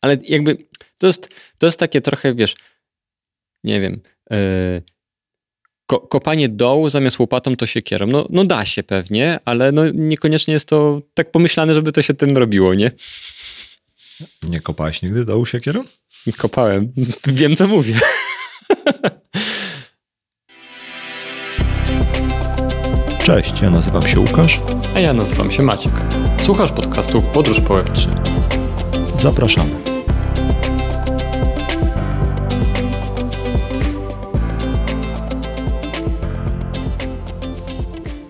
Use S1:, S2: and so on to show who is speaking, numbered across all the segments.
S1: ale jakby to jest, to jest takie trochę, wiesz, nie wiem, yy, ko kopanie dołu zamiast łopatą to się kierą. No, no da się pewnie, ale no niekoniecznie jest to tak pomyślane, żeby to się tym robiło, nie?
S2: Nie kopałeś nigdy dołu siekierą?
S1: Kopałem. Wiem, co mówię.
S2: Cześć, ja nazywam się Łukasz.
S1: A ja nazywam się Maciek. Słuchasz podcastu Podróż po Web3.
S2: Zapraszamy.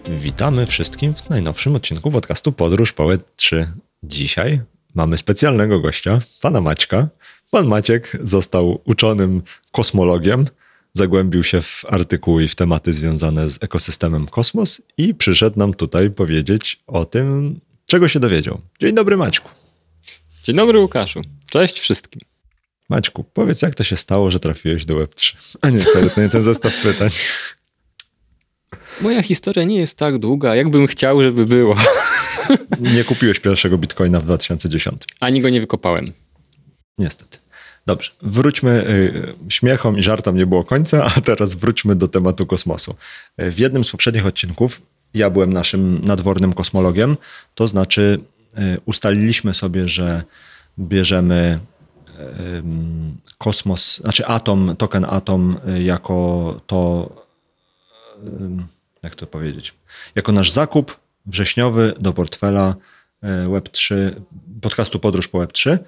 S2: Witamy wszystkim w najnowszym odcinku podcastu Podróż po Web3. Dzisiaj mamy specjalnego gościa, pana Maćka. Pan Maciek został uczonym kosmologiem, zagłębił się w artykuły i w tematy związane z ekosystemem kosmos i przyszedł nam tutaj powiedzieć o tym, czego się dowiedział. Dzień dobry Maćku.
S1: Dzień dobry Łukaszu. Cześć wszystkim.
S2: Maćku, powiedz jak to się stało, że trafiłeś do Web3? A nie, serio, to nie ten zestaw pytań.
S1: Moja historia nie jest tak długa, jakbym chciał, żeby było.
S2: Nie kupiłeś pierwszego bitcoina w 2010.
S1: Ani go nie wykopałem.
S2: Niestety. Dobrze, wróćmy, y, śmiechom i żartom nie było końca, a teraz wróćmy do tematu kosmosu. Y, W jednym z poprzednich odcinków ja byłem naszym nadwornym kosmologiem, to znaczy y, ustaliliśmy sobie, że bierzemy ym, kosmos, znaczy atom, token atom y, jako to, jak to powiedzieć, jako nasz zakup wrześniowy do portfela y, Web3, podcastu Podróż po Web3, y,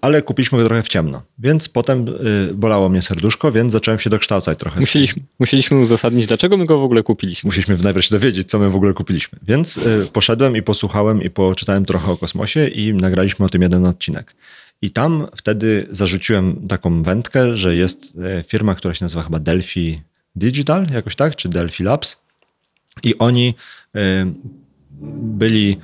S2: ale kupiliśmy go trochę w ciemno, więc potem y, bolało mnie serduszko, więc zacząłem się dokształcać trochę.
S1: Musieliśmy, musieliśmy uzasadnić, dlaczego my go w ogóle kupiliśmy.
S2: Musieliśmy najpierw się dowiedzieć, co my w ogóle kupiliśmy. Więc y, poszedłem i posłuchałem i poczytałem trochę o kosmosie i nagraliśmy o tym jeden odcinek. I tam wtedy zarzuciłem taką wędkę, że jest y, firma, która się nazywa chyba Delphi Digital, jakoś tak, czy Delphi Labs. I oni y, byli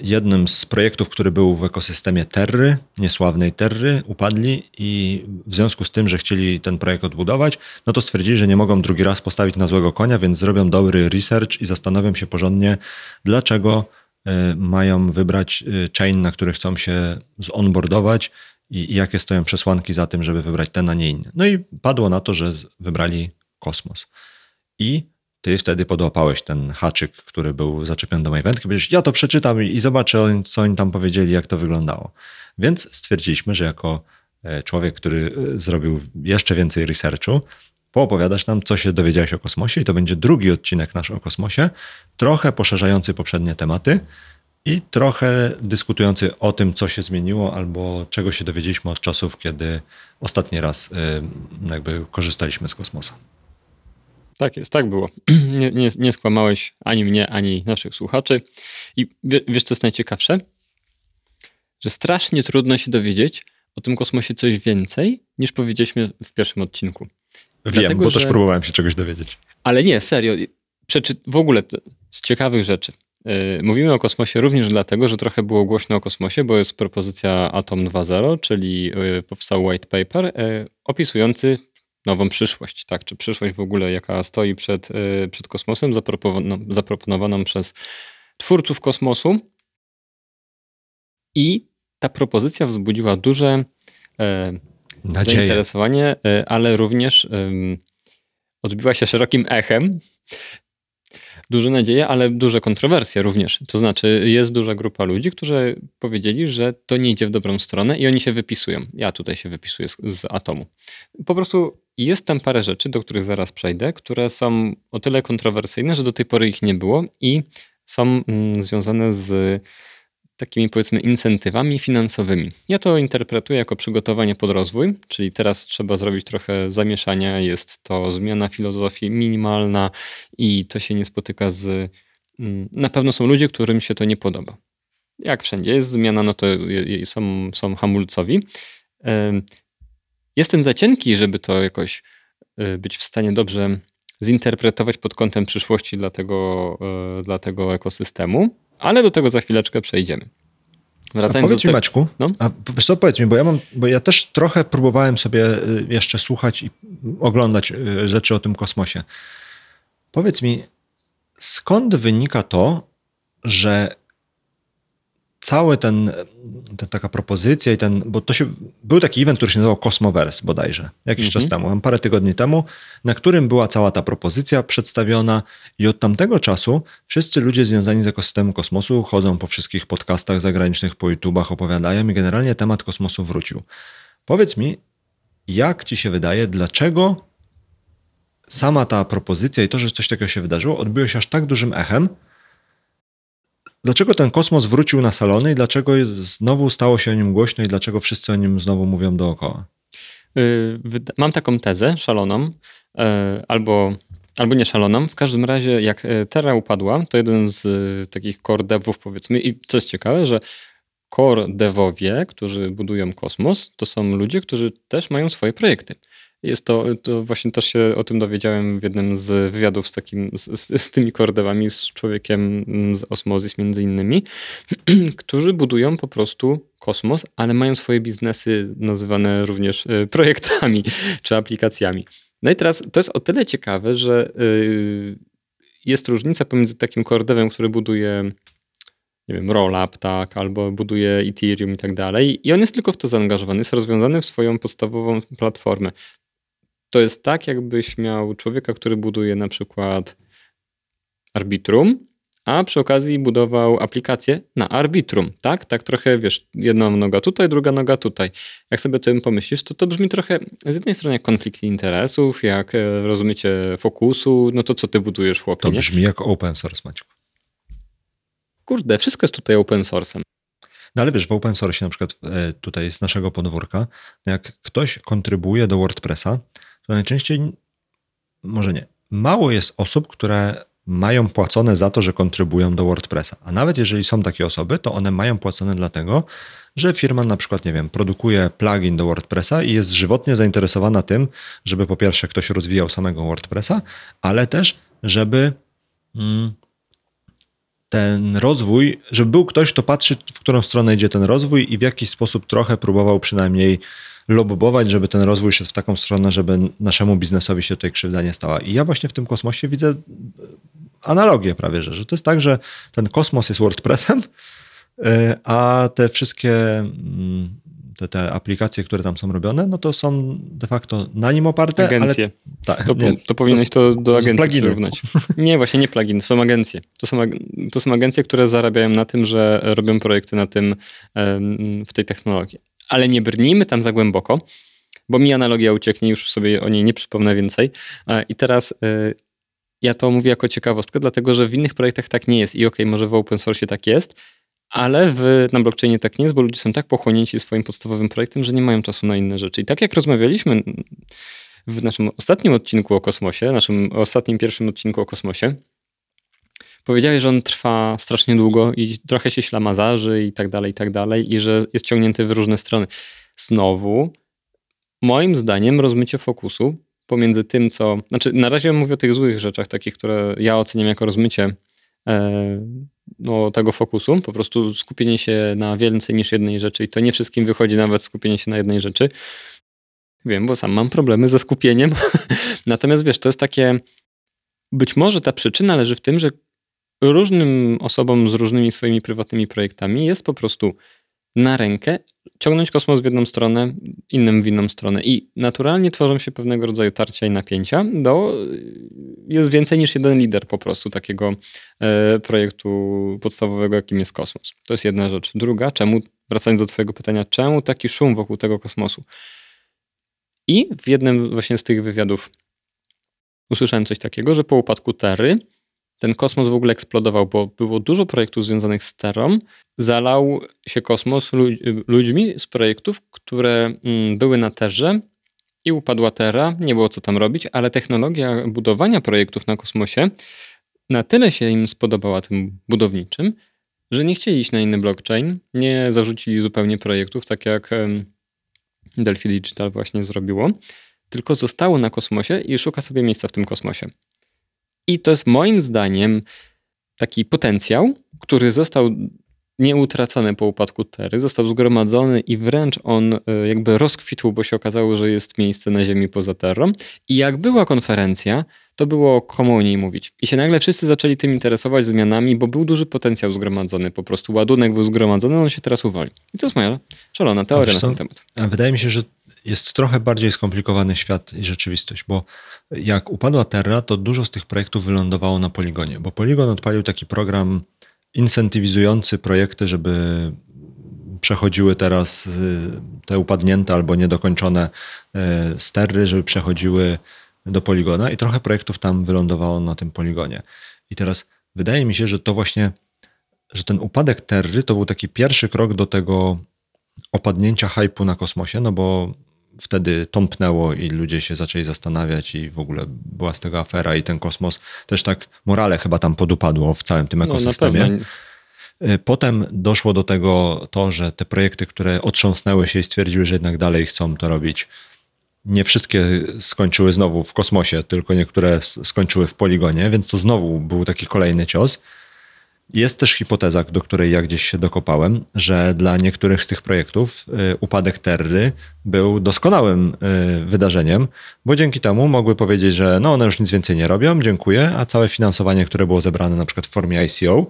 S2: jednym z projektów, który był w ekosystemie Terry, niesławnej Terry, upadli i w związku z tym, że chcieli ten projekt odbudować, no to stwierdzili, że nie mogą drugi raz postawić na złego konia, więc zrobią dobry research i zastanowią się porządnie, dlaczego y, mają wybrać y, chain, na który chcą się zonboardować i, jakie stoją przesłanki za tym, żeby wybrać ten, a nie inny. No i padło na to, że wybrali kosmos. I ty wtedy podłapałeś ten haczyk, który był zaczepiony do mojej wędki. Powiedziałeś, ja to przeczytam i, i zobaczę, co oni tam powiedzieli, jak to wyglądało. Więc stwierdziliśmy, że jako e, człowiek, który e, zrobił jeszcze więcej researchu, poopowiadasz nam, co się dowiedziałeś o kosmosie i to będzie drugi odcinek nasz o kosmosie, trochę poszerzający poprzednie tematy i trochę dyskutujący o tym, co się zmieniło albo czego się dowiedzieliśmy od czasów, kiedy ostatni raz e, jakby korzystaliśmy z kosmosa.
S1: Tak jest, tak było. Nie, nie, nie skłamałeś ani mnie, ani naszych słuchaczy. I wie, wiesz, co jest najciekawsze? Że strasznie trudno się dowiedzieć o tym kosmosie coś więcej, niż powiedzieliśmy w pierwszym odcinku.
S2: Wiem,
S1: Dlatego,
S2: bo też
S1: że-
S2: próbowałem się czegoś dowiedzieć.
S1: Ale nie, serio. Przeczy... W ogóle z ciekawych rzeczy. Yy, Mówimy o kosmosie również dlatego, że trochę było głośno o kosmosie, bo jest propozycja Atom 2.0, czyli yy, powstał white paper yy, opisujący nową przyszłość, tak? Czy przyszłość w ogóle, jaka stoi przed, yy, przed kosmosem, zaproponowaną, przez twórców kosmosu. I ta propozycja wzbudziła duże
S2: Nadzieję.
S1: zainteresowanie, y, ale również odbiła się szerokim echem. Duże nadzieje, ale duże kontrowersje również. To znaczy, jest duża grupa ludzi, którzy powiedzieli, że to nie idzie w dobrą stronę i oni się wypisują. Ja tutaj się wypisuję z, z atomu. Po prostu jest tam parę rzeczy, do których zaraz przejdę, które są o tyle kontrowersyjne, że do tej pory ich nie było i są mm, związane z takimi powiedzmy incentywami finansowymi. Ja to interpretuję jako przygotowanie pod rozwój, czyli teraz trzeba zrobić trochę zamieszania, jest to zmiana filozofii minimalna i to się nie spotyka z... mm, Na pewno są ludzie, którym się to nie podoba. Jak wszędzie jest zmiana, no to są, są hamulcowi. Em, Jestem za cienki, żeby to jakoś y, być w stanie dobrze zinterpretować pod kątem przyszłości dla tego, y, dla tego ekosystemu, ale do tego za chwileczkę przejdziemy.
S2: A
S1: Wracając do
S2: powiedz mi,
S1: tego,
S2: Maćku,
S1: No.
S2: a wiesz co, powiedz mi, bo ja mam, bo ja też trochę próbowałem sobie y, jeszcze słuchać i oglądać y, rzeczy o tym kosmosie. Powiedz mi, skąd wynika to, że cały ten, ta, taka propozycja i ten, bo to się, był taki event, który się nazywał Cosmoverse bodajże, jakiś czas
S1: Mhm.
S2: temu, parę tygodni temu, na którym była cała ta propozycja przedstawiona i od tamtego czasu wszyscy ludzie związani z ekosystemem kosmosu chodzą po wszystkich podcastach zagranicznych, po YouTubach, opowiadają i generalnie temat kosmosu wrócił. Powiedz mi, jak ci się wydaje, dlaczego sama ta propozycja i to, że coś takiego się wydarzyło, odbiło się aż tak dużym echem, Dlaczego ten kosmos wrócił na salony i dlaczego znowu stało się o nim głośno i dlaczego wszyscy o nim znowu mówią dookoła?
S1: Y, Mam taką tezę szaloną, y, albo, albo nie szaloną. W każdym razie, jak y, Terra upadła, to jeden z takich core devów, powiedzmy, i co jest ciekawe, że core devowie, którzy budują kosmos, to są ludzie, którzy też mają swoje projekty. Jest to, to właśnie też się o tym dowiedziałem w jednym z wywiadów z, takim, z, z, tymi core devami, z człowiekiem mm, z Osmosis między innymi, którzy budują po prostu kosmos, ale mają swoje biznesy nazywane również y, projektami czy aplikacjami. No i teraz to jest o tyle ciekawe, że y, jest różnica pomiędzy takim core devem, który buduje nie wiem, Rollup, tak, albo buduje Ethereum i tak dalej. I on jest tylko w to zaangażowany, jest rozwiązany w swoją podstawową platformę. To jest tak, jakbyś miał człowieka, który buduje na przykład Arbitrum, a przy okazji budował aplikację na Arbitrum, tak? Tak trochę, wiesz, jedna noga tutaj, druga noga tutaj. Jak sobie o tym pomyślisz, to to brzmi trochę z jednej strony jak konflikt interesów, jak e, rozumiecie fokusu, no to co ty budujesz, chłopie,
S2: To
S1: nie?
S2: brzmi jak open source, Maćku.
S1: Kurde, wszystko jest tutaj open source'em.
S2: No ale wiesz, w open source na przykład e, tutaj z naszego podwórka, jak ktoś kontrybuje do WordPressa, to najczęściej, może nie, mało jest osób, które mają płacone za to, że kontrybują do WordPressa. A nawet jeżeli są takie osoby, to one mają płacone dlatego, że firma na przykład, nie wiem, produkuje plugin do WordPressa i jest żywotnie zainteresowana tym, żeby po pierwsze ktoś rozwijał samego WordPressa, ale też, żeby mm, ten rozwój, żeby był ktoś, kto patrzy, w którą stronę idzie ten rozwój i w jakiś sposób trochę próbował przynajmniej lobbować, żeby ten rozwój szedł w taką stronę, żeby naszemu biznesowi się tutaj krzywda nie stała. I ja właśnie w tym kosmosie widzę e, analogię prawie, że, że to jest tak, że ten kosmos jest WordPressem, e, a te wszystkie mm, te, te aplikacje, które tam są robione, no to są de facto na nim oparte,
S1: Agencje.
S2: ale tak,
S1: To,
S2: nie,
S1: to powinieneś to, do
S2: są
S1: agencji przyrównać. Nie, właśnie nie pluginy, to są agencje. To są, to są agencje, które zarabiają na tym, że robią projekty na tym, w tej technologii. Ale nie brnijmy tam za głęboko, bo mi analogia ucieknie, już sobie o niej nie przypomnę więcej. E, I teraz e, ja to mówię jako ciekawostkę, dlatego że w innych projektach tak nie jest. I okej, może w open source tak jest, ale w, na blockchainie tak nie jest, bo ludzie są tak pochłonięci swoim podstawowym projektem, że nie mają czasu na inne rzeczy. I tak jak rozmawialiśmy w naszym ostatnim odcinku o kosmosie, naszym ostatnim pierwszym odcinku o kosmosie, powiedziałeś, że on trwa strasznie długo i trochę się ślamazarzy i tak dalej, i tak dalej, i że jest ciągnięty w różne strony. Znowu, moim zdaniem, rozmycie fokusu pomiędzy tym, co. Znaczy, na razie mówię o tych złych rzeczach, takich, które ja oceniam jako rozmycie e, no, tego fokusu, po prostu skupienie się na więcej niż jednej rzeczy i to nie wszystkim wychodzi nawet skupienie się na jednej rzeczy. Wiem, bo sam mam problemy ze skupieniem. Natomiast wiesz, to jest takie. Być może ta przyczyna leży w tym, że różnym osobom z różnymi swoimi prywatnymi projektami jest po prostu na rękę ciągnąć kosmos w jedną stronę, innym w inną stronę. I naturalnie tworzą się pewnego rodzaju tarcia i napięcia. Do, jest więcej niż jeden lider po prostu takiego e, projektu podstawowego, jakim jest kosmos. To jest jedna rzecz. Druga, czemu, wracając do Twojego pytania, czemu taki szum wokół tego kosmosu? I w jednym właśnie z tych wywiadów usłyszałem coś takiego, że po upadku Terry ten kosmos w ogóle eksplodował, bo było dużo projektów związanych z Terrą. Zalał się kosmos lu ludźmi z projektów, które mm, były na Terze i upadła Terra, nie było co tam robić, ale technologia budowania projektów na kosmosie na tyle się im spodobała tym budowniczym, że nie chcieli iść na inny blockchain, nie zarzucili zupełnie projektów, tak jak Delphi Digital właśnie zrobiło, tylko zostało na kosmosie i szuka sobie miejsca w tym kosmosie. I to jest moim zdaniem taki potencjał, który został nieutracony po upadku Tery, został zgromadzony i wręcz on y, jakby rozkwitł, bo się okazało, że jest miejsce na Ziemi poza Terrą. I jak była konferencja, to było komu o niej mówić. I się nagle wszyscy zaczęli tym interesować zmianami, bo był duży potencjał zgromadzony, po prostu ładunek był zgromadzony, on się teraz uwoli. I to jest moja szalona teoria na ten temat.
S2: Wydaje mi się, że jest trochę bardziej skomplikowany świat i rzeczywistość, bo jak upadła Terra, to dużo z tych projektów wylądowało na Poligonie, bo Poligon odpalił taki program incentywizujący projekty, żeby przechodziły teraz y, te upadnięte albo niedokończone y, sterry, żeby przechodziły do poligona i trochę projektów tam wylądowało na tym poligonie. I teraz wydaje mi się, że to właśnie, że ten upadek Terry to był taki pierwszy krok do tego opadnięcia hypu na kosmosie, no bo wtedy tąpnęło i ludzie się zaczęli zastanawiać i w ogóle była z tego afera i ten kosmos też tak morale chyba tam podupadło w całym tym no, ekosystemie. No, Potem doszło do tego to, że te projekty, które otrząsnęły się i stwierdziły, że jednak dalej chcą to robić, nie wszystkie skończyły znowu w kosmosie, tylko niektóre skończyły w poligonie, więc to znowu był taki kolejny cios. Jest też hipoteza, do której ja gdzieś się dokopałem, że dla niektórych z tych projektów y, upadek Terry był doskonałym y, wydarzeniem, bo dzięki temu mogły powiedzieć, że no one już nic więcej nie robią, dziękuję, a całe finansowanie, które było zebrane na przykład w formie ICO,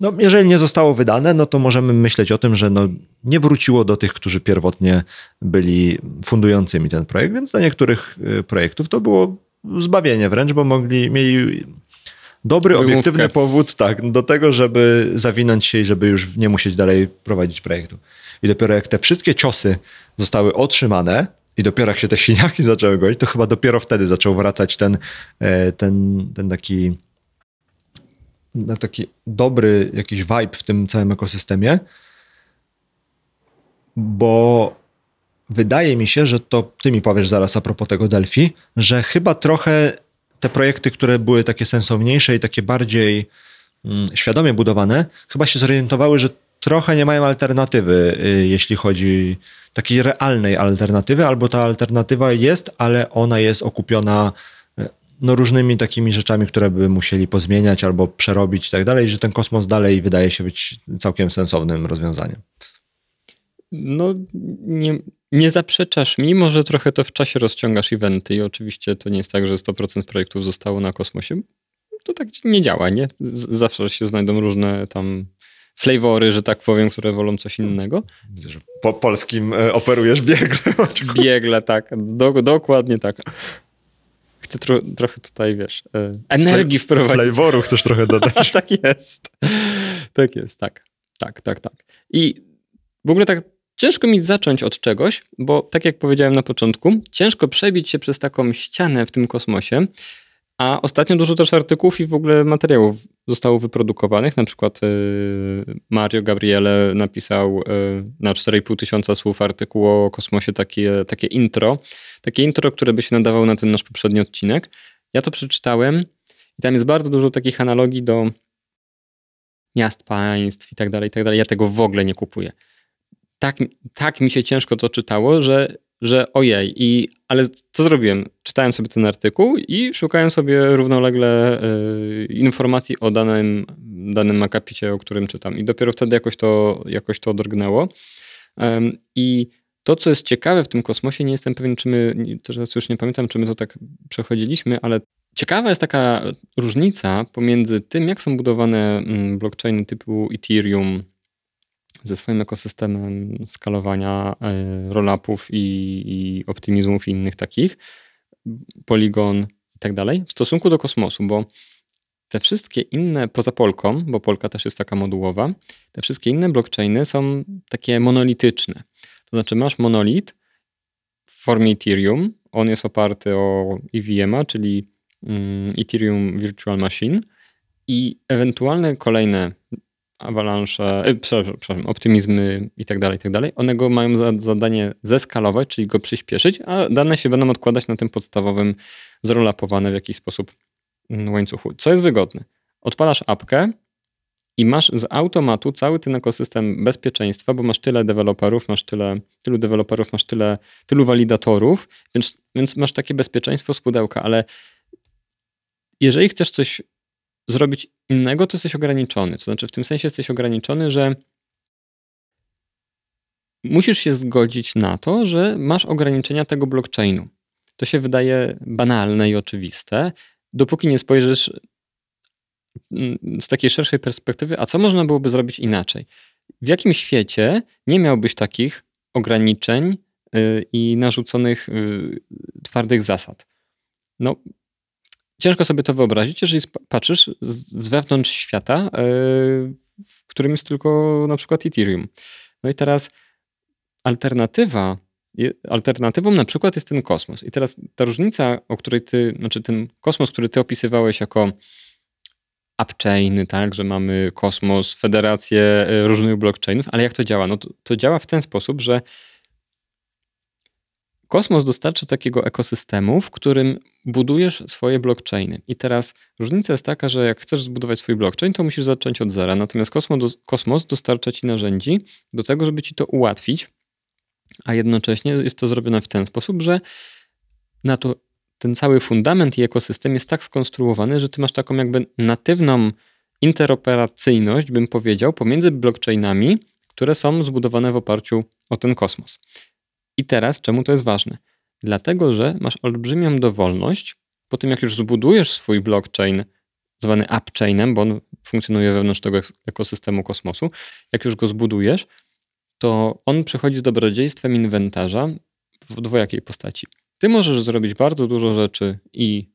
S2: no, jeżeli nie zostało wydane, no to możemy myśleć o tym, że no, nie wróciło do tych, którzy pierwotnie byli fundującymi ten projekt, więc dla niektórych y, projektów to było zbawienie wręcz, bo mogli, mieli dobry, Wymówkę. obiektywny powód tak, do tego, żeby zawinąć się i żeby już nie musieć dalej prowadzić projektu. I dopiero jak te wszystkie ciosy zostały otrzymane i dopiero jak się te siniaki zaczęły goić, to chyba dopiero wtedy zaczął wracać ten, e, ten, ten taki na taki dobry jakiś vibe w tym całym ekosystemie, bo wydaje mi się, że to ty mi powiesz zaraz a propos tego Delphi, że chyba trochę te projekty, które były takie sensowniejsze i takie bardziej mm, świadomie budowane, chyba się zorientowały, że trochę nie mają alternatywy, y, jeśli chodzi takiej realnej alternatywy, albo ta alternatywa jest, ale ona jest okupiona no, różnymi takimi rzeczami, które by musieli pozmieniać albo przerobić i tak dalej, że ten kosmos dalej wydaje się być całkiem sensownym rozwiązaniem.
S1: No, nie, nie zaprzeczasz mi, może trochę to w czasie rozciągasz eventy i oczywiście to nie jest tak, że 100% projektów zostało na kosmosie. To tak nie działa, nie? Zawsze się znajdą różne tam flavory, że tak powiem, które wolą coś innego.
S2: Widzę, że po polskim e, operujesz biegle.
S1: Biegle, tak. Do, dokładnie tak chcę tro, trochę tutaj, wiesz, e, energii Fl wprowadzić.
S2: Flavoru chcesz trochę dodać.
S1: tak jest. Tak jest, tak. Tak, tak, tak. I w ogóle tak ciężko mi zacząć od czegoś, bo tak jak powiedziałem na początku, ciężko przebić się przez taką ścianę w tym kosmosie, a ostatnio dużo też artykułów i w ogóle materiałów zostało wyprodukowanych. Na przykład y, Mario Gabriele napisał y, na 4,5 tysiąca słów artykuł o kosmosie, takie, takie intro. Takie intro, które by się nadawało na ten nasz poprzedni odcinek. Ja to przeczytałem i tam jest bardzo dużo takich analogii do miast, państw i tak dalej, i tak dalej. Ja tego w ogóle nie kupuję. Tak, tak mi się ciężko to czytało, że że ojej, i, ale co zrobiłem? Czytałem sobie ten artykuł i szukałem sobie równolegle y, informacji o danym, danym akapicie, o którym czytam. I dopiero wtedy jakoś to, jakoś to drgnęło. I to, co jest ciekawe w tym kosmosie, nie jestem pewien, czy my, teraz już nie pamiętam, czy my to tak przechodziliśmy, ale ciekawa jest taka różnica pomiędzy tym, jak są budowane mm, blockchainy typu Ethereum, ze swoim ekosystemem skalowania e, rollupów i, i optymizmów i innych takich, Polygon i tak dalej, w stosunku do kosmosu, bo te wszystkie inne, poza Polką, bo Polka też jest taka modułowa, te wszystkie inne blockchainy są takie monolityczne. To znaczy masz monolit w formie Ethereum, on jest oparty o EVM, czyli mm, Ethereum Virtual Machine i ewentualne kolejne Avalanche, e, przepraszam, optymizmy i tak dalej, i tak dalej, one go mają za zadanie zeskalować, czyli go przyspieszyć, a dane się będą odkładać na tym podstawowym, zrolapowane w jakiś sposób mm, łańcuchu. Co jest wygodne? Odpalasz apkę i masz z automatu cały ten ekosystem bezpieczeństwa, bo masz tyle deweloperów, masz tyle, tylu deweloperów, masz tyle, tylu walidatorów, więc, więc masz takie bezpieczeństwo z pudełka, ale jeżeli chcesz coś zrobić innego, to jesteś ograniczony. To znaczy, w tym sensie jesteś ograniczony, że musisz się zgodzić na to, że masz ograniczenia tego blockchainu. To się wydaje banalne i oczywiste, dopóki nie spojrzysz mm, z takiej szerszej perspektywy, a co można byłoby zrobić inaczej? W jakim świecie nie miałbyś takich ograniczeń y, i narzuconych y, twardych zasad? No, ciężko sobie to wyobrazić, jeżeli patrzysz z wewnątrz świata, y, w którym jest tylko na przykład Ethereum. No i teraz alternatywa, alternatywą na przykład jest ten kosmos. I teraz ta różnica, o której ty, znaczy ten kosmos, który ty opisywałeś jako upchainy, tak, że mamy kosmos, federację y, różnych blockchainów, ale jak to działa? No to, to działa w ten sposób, że kosmos dostarcza takiego ekosystemu, w którym budujesz swoje blockchainy. I teraz różnica jest taka, że jak chcesz zbudować swój blockchain, to musisz zacząć od zera. Natomiast kosmos, dostarcza ci narzędzi do tego, żeby ci to ułatwić, a jednocześnie jest to zrobione w ten sposób, że na to ten cały fundament i ekosystem jest tak skonstruowany, że ty masz taką jakby natywną interoperacyjność, bym powiedział, pomiędzy blockchainami, które są zbudowane w oparciu o ten kosmos. I teraz, czemu to jest ważne? Dlatego, że masz olbrzymią dowolność po tym, jak już zbudujesz swój blockchain, zwany upchainem, bo on funkcjonuje wewnątrz tego ekosystemu kosmosu, jak już go zbudujesz, to on przychodzi z dobrodziejstwem inwentarza w dwojakiej postaci. Ty możesz zrobić bardzo dużo rzeczy i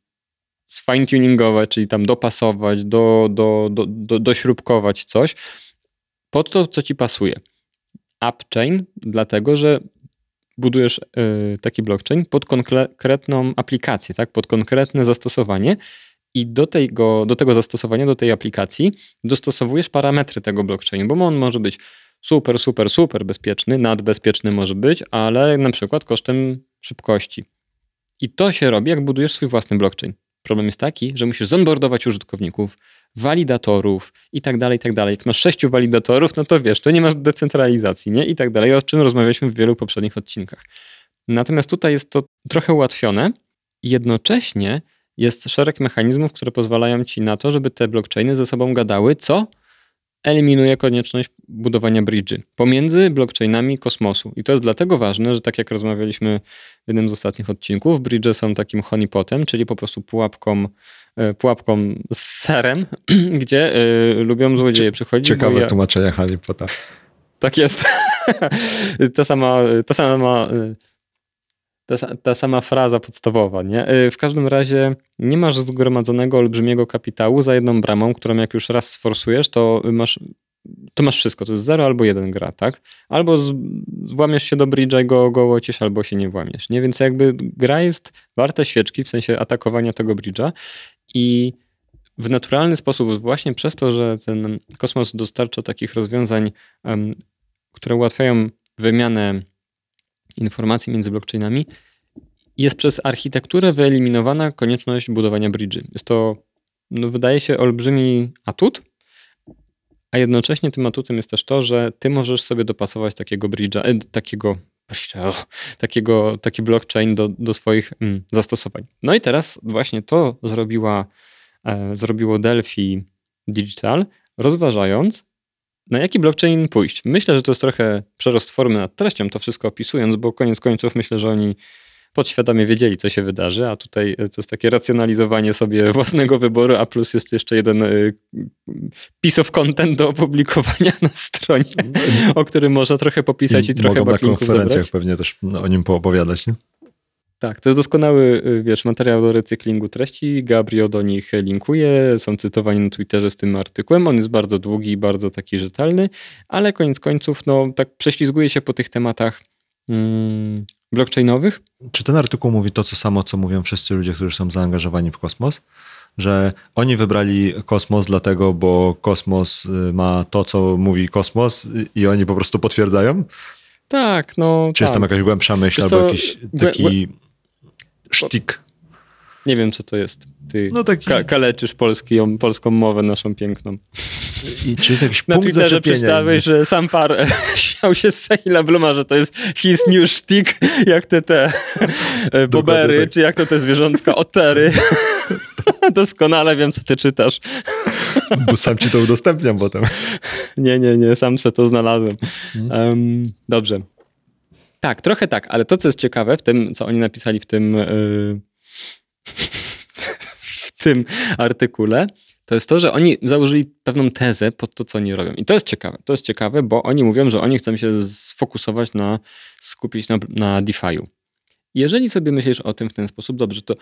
S1: sfine-tuningować, czyli tam dopasować, do, do, do, do, dośrubkować coś pod to, co ci pasuje. Upchain, dlatego że budujesz y, taki blockchain pod konkretną aplikację, tak? pod konkretne zastosowanie i do tego, do tego zastosowania, do tej aplikacji dostosowujesz parametry tego blockchainu, bo on może być super, super, super bezpieczny, nadbezpieczny może być, ale na przykład kosztem szybkości. I to się robi, jak budujesz swój własny blockchain. Problem jest taki, że musisz zonboardować użytkowników, walidatorów i tak dalej, i tak dalej. Jak masz sześciu walidatorów, no to wiesz, to nie masz decentralizacji, nie? I tak dalej, o czym rozmawialiśmy w wielu poprzednich odcinkach. Natomiast tutaj jest to trochę ułatwione. Jednocześnie jest szereg mechanizmów, które pozwalają ci na to, żeby te blockchainy ze sobą gadały, co eliminuje konieczność budowania bridge'y pomiędzy blockchainami kosmosu. I to jest dlatego ważne, że tak jak rozmawialiśmy w jednym z ostatnich odcinków, bridge'y są takim honeypotem, czyli po prostu pułapką, e, pułapką z serem, gdzie y, lubią złodzieje przychodzić.
S2: Ciekawe ja... tłumaczenie honeypota.
S1: Tak jest. ta sama, ta sama ta, ta, sama fraza podstawowa, nie? Y, w każdym razie nie masz zgromadzonego olbrzymiego kapitału za jedną bramą, którą jak już raz sforsujesz, to masz, to masz wszystko, to jest zero albo jeden gra, tak? Albo z, włamiesz się do bridge'a i go gołocisz, albo się nie włamiesz, nie? Więc jakby gra jest warta świeczki, w sensie atakowania tego bridge'a i w naturalny sposób, właśnie przez to, że ten kosmos dostarcza takich rozwiązań, um, które ułatwiają wymianę informacji między blockchainami, jest przez architekturę wyeliminowana konieczność budowania bridge'y. Jest to, no, wydaje się, olbrzymi atut, a jednocześnie tym atutem jest też to, że ty możesz sobie dopasować takiego bridge'a, e, takiego, takiego, taki blockchain do, do swoich mm, zastosowań. No i teraz właśnie to zrobiła, e, zrobiło Delphi Digital, rozważając, na jaki blockchain pójść? Myślę, że to jest trochę przerost formy nad treścią, to wszystko opisując, bo koniec końców myślę, że oni podświadomie wiedzieli, co się wydarzy, a tutaj to jest takie racjonalizowanie sobie własnego wyboru, a plus jest jeszcze jeden y, piece of content do opublikowania na stronie, o którym można trochę popisać i, i trochę
S2: mogą na konferencjach zebrać. pewnie też o nim poopowiadać, nie?
S1: Tak, to jest doskonały, y, wiesz, materiał do recyklingu treści. Gabriel do nich linkuje, są cytowani na Twitterze z tym artykułem. On jest bardzo długi i bardzo taki rzetelny, ale koniec końców, no tak prześlizguje się po tych tematach mm, blockchainowych.
S2: Czy ten artykuł mówi to co samo, co mówią wszyscy ludzie, którzy są zaangażowani w kosmos? Że oni wybrali kosmos dlatego, bo kosmos y, ma to, co mówi kosmos i oni po prostu potwierdzają?
S1: Tak, no.
S2: Czy tak. jest tam jakaś głębsza myśl albo jakiś taki sztik.
S1: Nie wiem, co to jest. Ty no taki... ka kaleczysz polski, polską mowę naszą piękną.
S2: I czy jest jakiś
S1: Na
S2: punkt
S1: Twitterze przeczytałeś, że sam par śmiał się z Sahila Bluma, że to jest his new stick, jak te te e, bobery, tak. czy jak to te zwierzątka, otery. Doskonale wiem, co ty czytasz.
S2: Bo sam ci to udostępniam potem.
S1: Nie, nie, nie, sam se to znalazłem. Um, dobrze. Tak, trochę tak, ale to, co jest ciekawe w tym, co oni napisali w tym, yy, w tym artykule, to jest to, że oni założyli pewną tezę pod to, co oni robią. I to jest ciekawe. To jest ciekawe, bo oni mówią, że oni chcą się sfokusować na, skupić na, na DeFi'u. Jeżeli sobie myślisz o tym w ten sposób, dobrze, to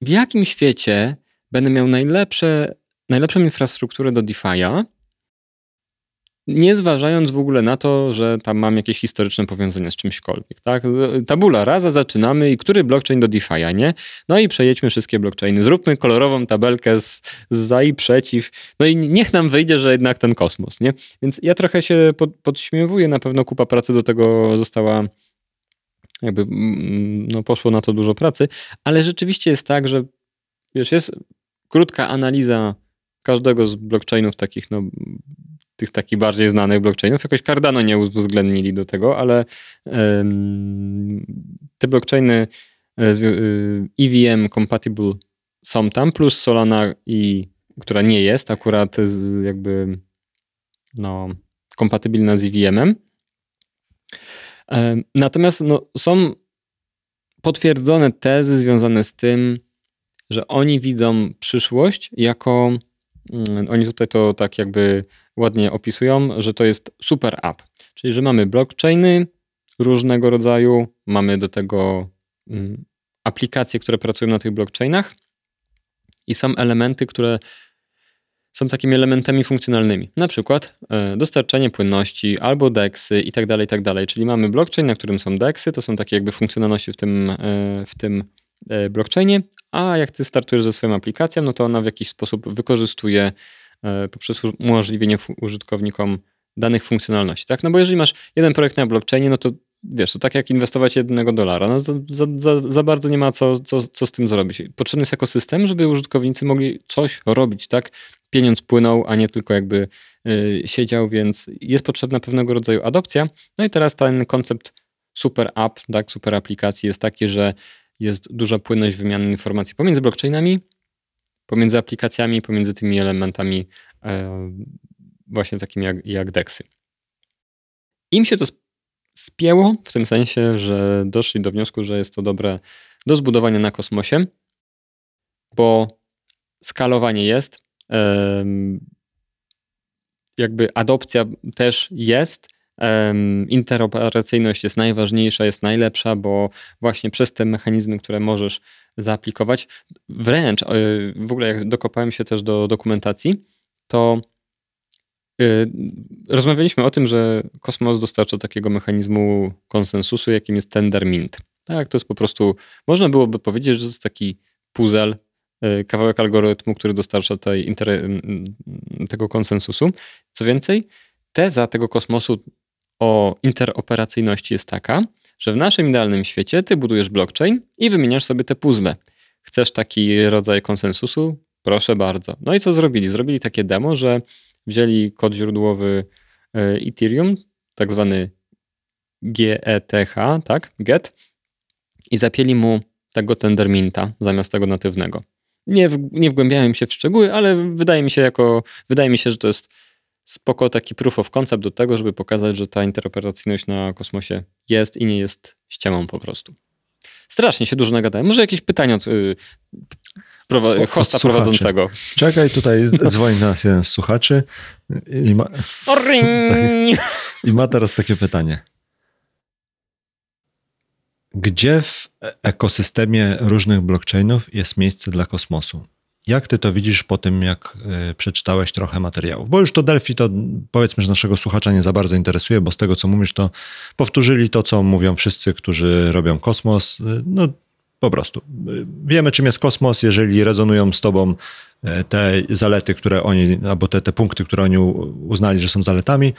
S1: w jakim świecie będę miał najlepsze, najlepszą infrastrukturę do DeFi'a, nie zważając w ogóle na to, że tam mam jakieś historyczne powiązanie z czymśkolwiek, tak? Tabula rasa zaczynamy i który blockchain do DeFi'a, nie? No i przejedźmy wszystkie blockchainy, zróbmy kolorową tabelkę z, z za i przeciw, no i niech nam wyjdzie, że jednak ten kosmos, nie? Więc ja trochę się pod, podśmiewuję, na pewno kupa pracy do tego została jakby, mm, no poszło na to dużo pracy, ale rzeczywiście jest tak, że wiesz, jest krótka analiza każdego z blockchainów takich, no tych takich bardziej znanych blockchainów. Jakoś Cardano nie uwzględnili do tego, ale te blockchainy EVM e, compatible są tam, plus Solana, i, która nie jest akurat z, jakby no, kompatybilna z EVM-em. Natomiast no, są potwierdzone tezy związane z tym, że oni widzą przyszłość jako. Mm, oni tutaj to tak jakby ładnie opisują, że to jest super app. Czyli, że mamy blockchainy różnego rodzaju, mamy do tego mm, aplikacje, które pracują na tych blockchainach i są elementy, które są takimi elementami funkcjonalnymi. Na przykład e, dostarczanie płynności albo DEXy i tak dalej, i tak dalej. Czyli mamy blockchain, na którym są DEXy, to są takie jakby funkcjonalności w tym, e, w tym e, blockchainie, a jak ty startujesz ze swoją aplikacją, no to ona w jakiś sposób wykorzystuje poprzez umożliwienie użytkownikom danych funkcjonalności, tak? No bo jeżeli masz jeden projekt na blockchainie, no to wiesz, to tak jak inwestować jednego dolara, no za, za, za bardzo nie ma co, co, co z tym zrobić. Potrzebny jest ekosystem, żeby użytkownicy mogli coś robić, tak? Pieniądz płynął, a nie tylko jakby y, siedział, więc jest potrzebna pewnego rodzaju adopcja. No i teraz ten koncept super app, tak, super aplikacji jest taki, że jest duża płynność wymiany informacji pomiędzy blockchainami, pomiędzy aplikacjami, pomiędzy tymi elementami e, właśnie takimi jak, jak DEXy. Im się to spięło, w tym sensie, że doszli do wniosku, że jest to dobre do zbudowania na kosmosie, bo skalowanie jest, jakby adopcja też jest, interoperacyjność jest najważniejsza, jest najlepsza, bo właśnie przez te mechanizmy, które możesz zaaplikować, wręcz e, w ogóle jak dokopałem się też do dokumentacji, to e, rozmawialiśmy o tym, że kosmos dostarcza takiego mechanizmu konsensusu, jakim jest tender mint. Tak, to jest po prostu, można byłoby powiedzieć, że to jest taki puzzle, kawałek algorytmu, który dostarcza tej, tego konsensusu. Co więcej, teza tego kosmosu o interoperacyjności jest taka, że w naszym idealnym świecie ty budujesz blockchain i wymieniasz sobie te puzzle. Chcesz taki rodzaj konsensusu? Proszę bardzo. No i co zrobili? Zrobili takie demo, że wzięli kod źródłowy e, Ethereum, tak zwany GETH, tak? GET, i zapieli mu tego tenderminta zamiast tego natywnego. Nie, w, nie wgłębiałem się w szczegóły, ale wydaje mi się, jako, wydaje mi się, że to jest spoko taki proof of concept do tego, żeby pokazać, że ta interoperacyjność na kosmosie jest i nie jest ściemą po prostu. Strasznie się dużo nagadałem. Może jakieś pytania od yy, prowa- hosta od prowadzącego.
S2: Czekaj, tutaj dzwoni nas jeden z słuchaczy i ma, i ma teraz takie pytanie. Gdzie w ekosystemie różnych blockchainów jest miejsce dla kosmosu? Jak ty to widzisz po tym, jak y, przeczytałeś trochę materiałów? Bo już to Delphi to powiedzmy, że naszego słuchacza nie za bardzo interesuje, bo z tego co mówisz, to powtórzyli to, co mówią wszyscy, którzy robią kosmos. Y, no po prostu. Y, wiemy, czym jest kosmos, jeżeli rezonują z tobą te zalety, które oni, albo te, te punkty, które oni uznali, że są zaletami,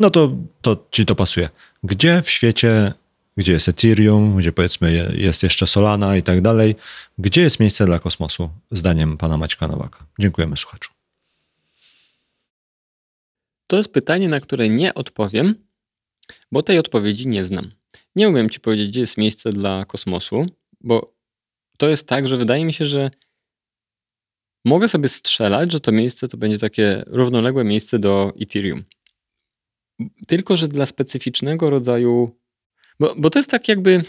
S2: no to, to ci to pasuje. Gdzie w świecie gdzie jest Ethereum, gdzie powiedzmy jest jeszcze Solana i tak dalej. Gdzie jest miejsce dla kosmosu, zdaniem pana Maćka Nowaka? Dziękujemy słuchaczu.
S1: To jest pytanie, na które nie odpowiem, bo tej odpowiedzi nie znam. Nie umiem ci powiedzieć, gdzie jest miejsce dla kosmosu, bo to jest tak, że wydaje mi się, że mogę sobie strzelać, że to miejsce to będzie takie równoległe miejsce do Ethereum. Tylko, że dla specyficznego rodzaju bo, bo to jest tak jakby.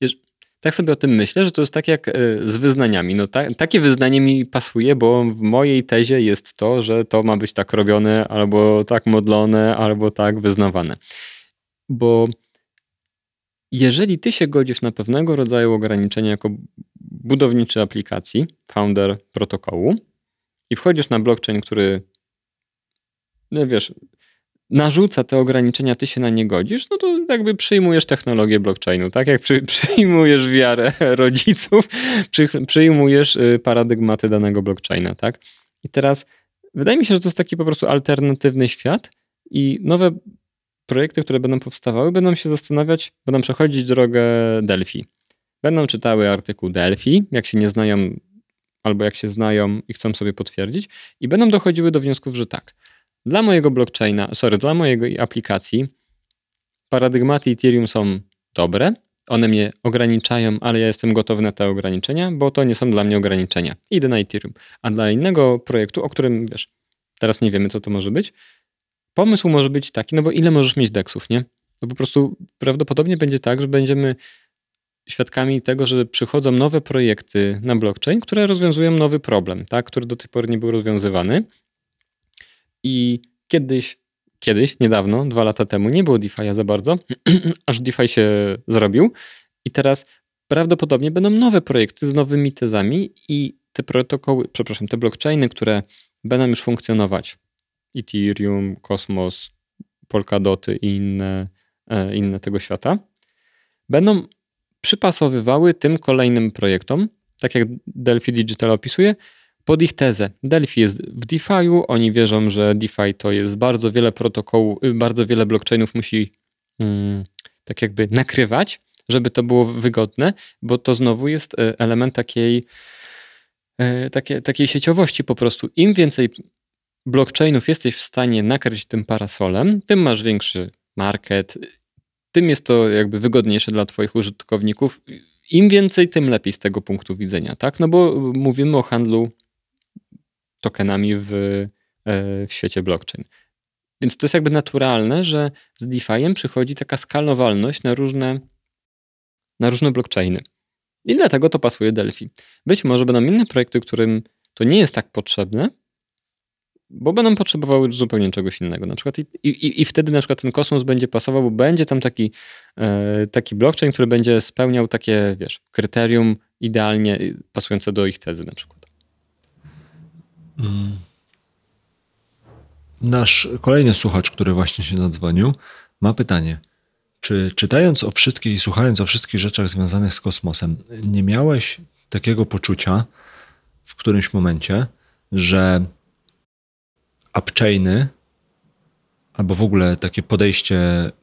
S1: Wiesz, tak sobie o tym myślę, że to jest tak jak e, z wyznaniami. No ta, takie wyznanie mi pasuje, bo w mojej tezie jest to, że to ma być tak robione, albo tak modlone, albo tak wyznawane. Bo jeżeli ty się godzisz na pewnego rodzaju ograniczenia jako budowniczy aplikacji, founder protokołu i wchodzisz na blockchain, który no wiesz, narzuca te ograniczenia, ty się na nie godzisz, no to jakby przyjmujesz technologię blockchainu, tak? Jak przy, przyjmujesz wiarę rodziców, przy, przyjmujesz y, paradygmaty danego blockchaina, tak? I teraz wydaje mi się, że to jest taki po prostu alternatywny świat i nowe projekty, które będą powstawały, będą się zastanawiać, będą przechodzić drogę Delphi. Będą czytały artykuł Delphi, jak się nie znają, albo jak się znają i chcą sobie potwierdzić, i będą dochodziły do wniosków, że tak, dla mojego blockchaina, sorry, dla mojej aplikacji paradygmaty Ethereum są dobre, one mnie ograniczają, ale ja jestem gotowy na te ograniczenia, bo to nie są dla mnie ograniczenia. Idę na Ethereum. A dla innego projektu, o którym wiesz, teraz nie wiemy, co to może być, pomysł może być taki, no bo ile możesz mieć deksów, nie? No po prostu prawdopodobnie będzie tak, że będziemy świadkami tego, że przychodzą nowe projekty na blockchain, które rozwiązują nowy problem, tak? który do tej pory nie był rozwiązywany. I kiedyś, kiedyś, niedawno, dwa lata temu, nie było DeFi'a za bardzo, aż DeFi się zrobił. I teraz prawdopodobnie będą nowe projekty z nowymi tezami i te protokoły, przepraszam, te blockchainy, które będą już funkcjonować, Ethereum, Cosmos, Polkadoty i inne, e, inne tego świata, będą przypasowywały tym kolejnym projektom, tak jak Delphi Digital opisuje, pod ich tezę. Delphi jest w DeFi'u, oni wierzą, że DeFi to jest bardzo wiele protokołów, y, bardzo wiele blockchainów musi hmm, tak jakby nakrywać, żeby to było wygodne, bo to znowu jest y, element takiej, y, takiej, takiej sieciowości po prostu. Im więcej blockchainów jesteś w stanie nakryć tym parasolem, tym masz większy market, tym jest to jakby wygodniejsze dla twoich użytkowników. Im więcej, tym lepiej z tego punktu widzenia, tak? No bo mówimy o handlu tokenami w, e, w świecie blockchain. Więc to jest jakby naturalne, że z DeFi'em przychodzi taka skalowalność na różne, na różne blockchainy. I dlatego to pasuje Delphi. Być może będą inne projekty, którym to nie jest tak potrzebne, bo będą potrzebowały zupełnie czegoś innego. Na przykład i, i, i wtedy na przykład ten kosmos będzie pasował, bo będzie tam taki, e, taki blockchain, który będzie spełniał takie, wiesz, kryterium idealnie pasujące do ich tezy na przykład.
S2: Mm. Nasz kolejny słuchacz, który właśnie się zadzwonił, ma pytanie. Czy czytając o wszystkich i słuchając o wszystkich rzeczach związanych z kosmosem, nie miałeś takiego poczucia w którymś momencie, że upchainy albo w ogóle takie podejście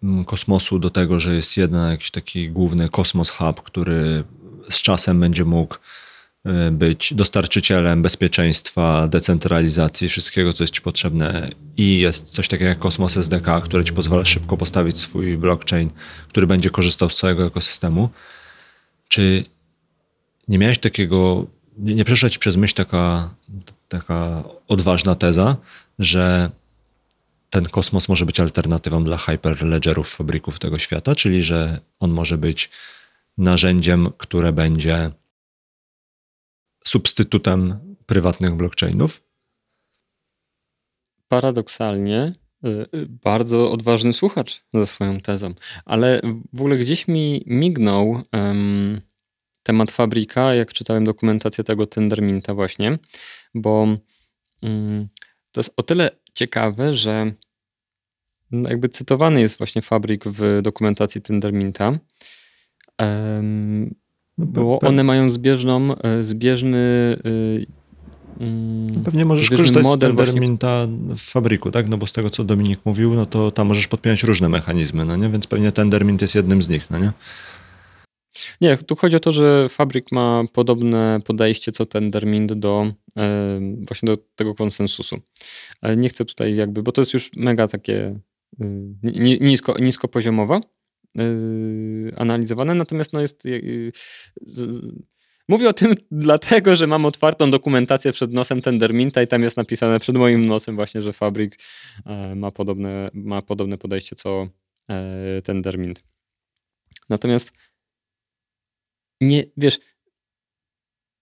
S2: mm, kosmosu do tego, że jest jeden jakiś taki główny kosmos hub, który z czasem będzie mógł być dostarczycielem bezpieczeństwa, decentralizacji, wszystkiego, co jest Ci potrzebne. I jest coś takiego jak Cosmos SDK, które Ci pozwala szybko postawić swój blockchain, który będzie korzystał z całego ekosystemu. Czy nie miałeś takiego, nie, nie przeszła Ci przez myśl taka, taka odważna teza, że ten kosmos może być alternatywą dla hyperledgerów, fabryków tego świata, czyli że on może być narzędziem, które będzie substytutem prywatnych blockchainów?
S1: Paradoksalnie y, y, bardzo odważny słuchacz ze swoją tezą, ale w ogóle gdzieś mi mignął um, temat fabryka, jak czytałem dokumentację tego Tenderminta właśnie, bo um, to jest o tyle ciekawe, że jakby cytowany jest właśnie fabryk w dokumentacji Tenderminta. Um, bo one mają zbieżną, e, zbieżny
S2: e, mm, Pewnie możesz korzystać model z Tenderminta w fabryku, tak? No bo z tego, co Dominik mówił, no to tam możesz podpiąć różne mechanizmy, no nie? Więc pewnie Tendermint jest jednym z nich, no nie?
S1: Nie, tu chodzi o to, że fabryk ma podobne podejście co Tendermint do e, właśnie do tego konsensusu. Ale nie chcę tutaj jakby, bo to jest już mega takie nisko, niskopoziomowa, Yy, analizowane, natomiast no jest. Yy, mówię o tym dlatego, że mam otwartą dokumentację przed nosem Tenderminta i tam jest napisane przed moim nosem właśnie, że Fabrik e, ma podobne, ma podobne podejście co e, Tendermint. Natomiast nie, wiesz,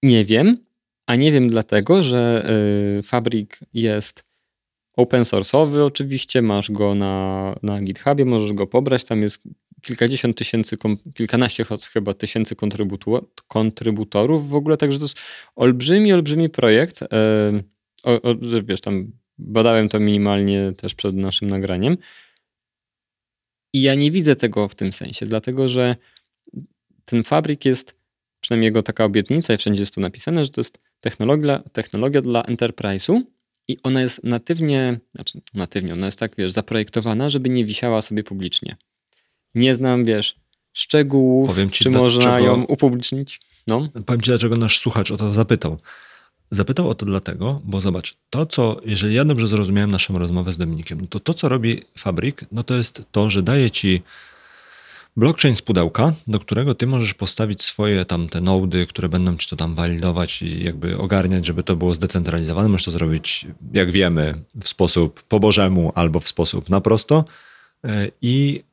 S1: nie wiem, a nie wiem dlatego, że y, Fabrik jest open source'owy oczywiście, masz go na, na GitHubie, możesz go pobrać, tam jest kilkadziesiąt tysięcy, kilkanaście chyba tysięcy kontrybutorów w ogóle, także to jest olbrzymi, olbrzymi projekt. Y, o, o, wiesz, tam badałem to minimalnie też przed naszym nagraniem. I ja nie widzę tego w tym sensie, dlatego że ten fabryk jest, przynajmniej jego taka obietnica i wszędzie jest to napisane, że to jest technologia, technologia dla enterprise'u i ona jest natywnie, znaczy natywnie, ona jest tak, wiesz, zaprojektowana, żeby nie wisiała sobie publicznie. Nie znam, wiesz, szczegółów, ci, czy można ją upublicznić. No.
S2: Powiem ci, dlaczego nasz słuchacz o to zapytał. Zapytał o to dlatego, bo zobacz, to co, jeżeli ja dobrze zrozumiałem naszą rozmowę z Dominikiem, no to to co robi Fabrik, no to jest to, że daje ci blockchain z pudełka, do którego ty możesz postawić swoje tam te nody, które będą ci to tam walidować i jakby ogarniać, żeby to było zdecentralizowane. Możesz to zrobić, jak wiemy, w sposób po bożemu albo w sposób na prosto e, i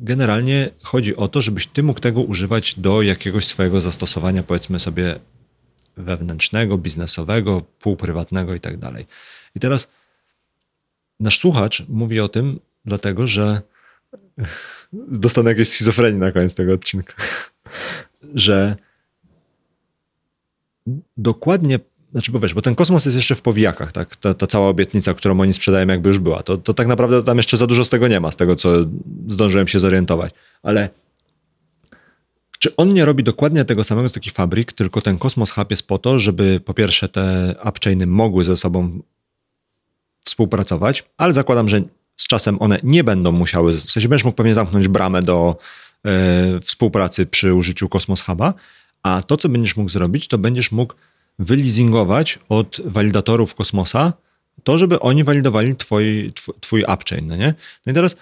S2: generalnie chodzi o to, żebyś ty mógł tego używać do jakiegoś swojego zastosowania, powiedzmy sobie wewnętrznego, biznesowego, półprywatnego i tak dalej. I teraz nasz słuchacz mówi o tym, dlatego że dostanę jakieś schizofrenii na koniec tego odcinka, że dokładnie, znaczy bo wiesz, bo ten kosmos jest jeszcze w powijakach, tak? Ta, ta cała obietnica, którą oni sprzedają jakby już była, to, to tak naprawdę tam jeszcze za dużo z tego nie ma, z tego co zdążyłem się zorientować, ale czy on nie robi dokładnie tego samego z taki fabryk, tylko ten Kosmos Hub jest po to, żeby po pierwsze te upchainy mogły ze sobą współpracować, ale zakładam, że z czasem one nie będą musiały, w sensie będziesz mógł pewnie zamknąć bramę do y, współpracy przy użyciu Kosmos Huba, a to, co będziesz mógł zrobić, to będziesz mógł wyleasingować od walidatorów Kosmosa to, żeby oni walidowali twój, twój upchain, no nie? No i teraz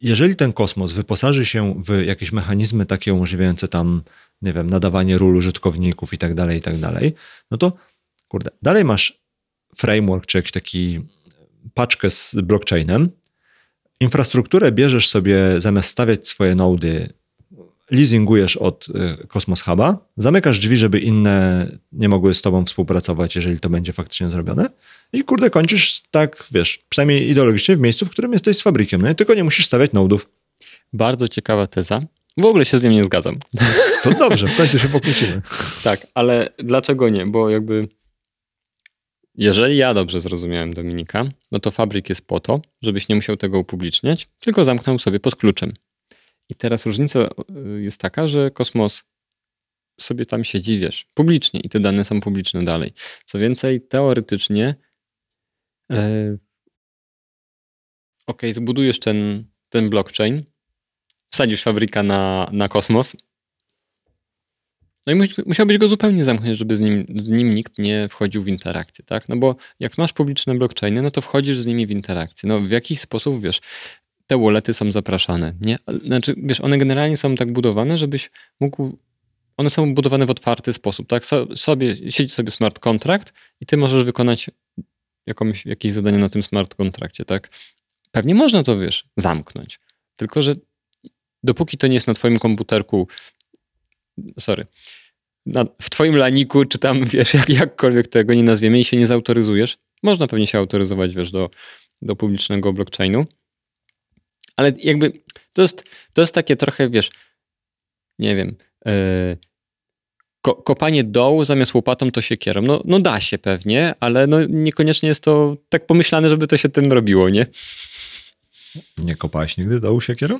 S2: jeżeli ten kosmos wyposaży się w jakieś mechanizmy takie umożliwiające tam, nie wiem, nadawanie ról użytkowników i tak dalej, i tak dalej, no to kurde, dalej masz framework czy jakiś taki paczkę z blockchainem. Infrastrukturę bierzesz sobie, zamiast stawiać swoje nody, leasingujesz od y, Cosmos Huba, zamykasz drzwi, żeby inne nie mogły z tobą współpracować, jeżeli to będzie faktycznie zrobione i kurde kończysz tak, wiesz, przynajmniej ideologicznie w miejscu, w którym jesteś z fabrykiem, no tylko nie musisz stawiać nodów.
S1: Bardzo ciekawa teza. W ogóle się z nim nie zgadzam.
S2: To dobrze, w końcu się pokłócimy.
S1: tak, ale dlaczego nie? Bo jakby jeżeli ja dobrze zrozumiałem Dominika, no to fabryk jest po to, żebyś nie musiał tego upubliczniać, tylko zamknął sobie pod kluczem. I teraz różnica y, jest taka, że kosmos sobie tam siedzi, wiesz, publicznie i te dane są publiczne dalej. Co więcej, teoretycznie e, ok, zbudujesz ten, ten blockchain, wsadzisz fabryka na, na kosmos, no i musiałbyś go zupełnie zamknąć, żeby z nim, z nim nikt nie wchodził w interakcję, tak? No bo jak masz publiczne blockchainy, no to wchodzisz z nimi w interakcję. No w jakiś sposób, wiesz, te wallety są zapraszane, nie? Znaczy, wiesz, one generalnie są tak budowane, żebyś mógł one są budowane w otwarty sposób, tak? So, sobie, siedzi sobie smart contract i ty możesz wykonać jakąś, jakieś zadanie na tym smart kontrakcie, tak? Pewnie można to, wiesz, zamknąć. Tylko, że dopóki to nie jest na twoim komputerku, sorry, na, w twoim laniku, czy tam, wiesz, jak, jakkolwiek tego nie nazwiemy i się nie zautoryzujesz, można pewnie się autoryzować, wiesz, do, do publicznego blockchainu, ale jakby to jest, to jest takie trochę, wiesz, nie wiem, yy, ko kopanie dołu zamiast łopatą to się kierą. No, no da się pewnie, ale no niekoniecznie jest to tak pomyślane, żeby to się tym robiło, nie?
S2: Nie kopałeś nigdy dołu siekierą?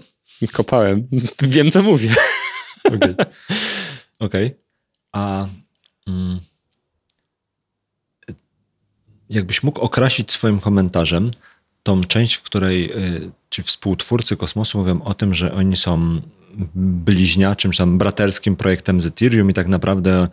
S1: Kopałem. Wiem, co mówię.
S2: Okej. Okay. okay. A mm, jakbyś mógł okrasić swoim komentarzem tą część, w której y, ci współtwórcy kosmosu mówią o tym, że oni są bliźniaczym, czy tam braterskim projektem z Ethereum i tak naprawdę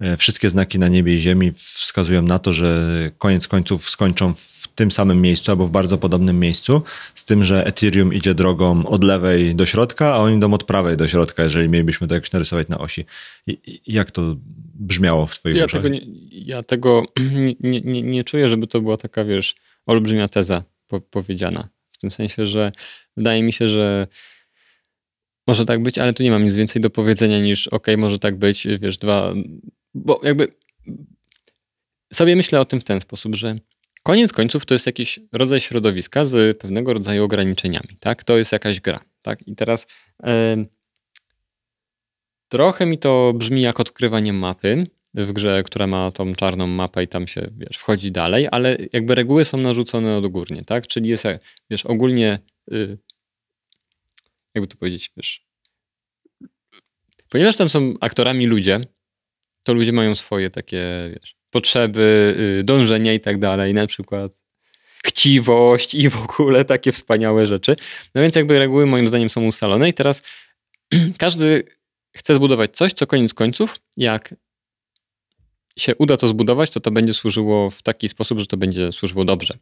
S2: e, wszystkie znaki na niebie i ziemi wskazują na to, że koniec końców skończą w tym samym miejscu albo w bardzo podobnym miejscu, z tym, że Ethereum idzie drogą od lewej do środka, a oni idą od prawej do środka, jeżeli mielibyśmy to jakoś narysować na osi. I, jak to brzmiało w twoich
S1: ja Tego nie, ja tego nie, nie, nie czuję, żeby to była taka, wiesz, olbrzymia teza po, powiedziana. W tym sensie, że wydaje mi się, że może tak być, ale tu nie mam nic więcej do powiedzenia niż ok, może tak być, wiesz, dwa, bo jakby sobie myślę o tym w ten sposób, że koniec końców to jest jakiś rodzaj środowiska z pewnego rodzaju ograniczeniami, tak? To jest jakaś gra, tak? I teraz yy, trochę mi to brzmi jak odkrywanie mapy w grze, która ma tą czarną mapę i tam się, wiesz, wchodzi dalej, ale jakby reguły są narzucone odgórnie, tak? Czyli jest, wiesz, ogólnie yy, jakby to powiedzieć, wiesz, ponieważ tam są aktorami ludzie, to ludzie mają swoje takie, wiesz, potrzeby, y, dążenia i tak dalej, na przykład chciwość i w ogóle takie wspaniałe rzeczy. No więc jakby reguły moim zdaniem są ustalone i teraz każdy chce zbudować coś, co koniec końców, jak się uda to zbudować, to to będzie służyło w taki sposób, że to będzie służyło dobrze.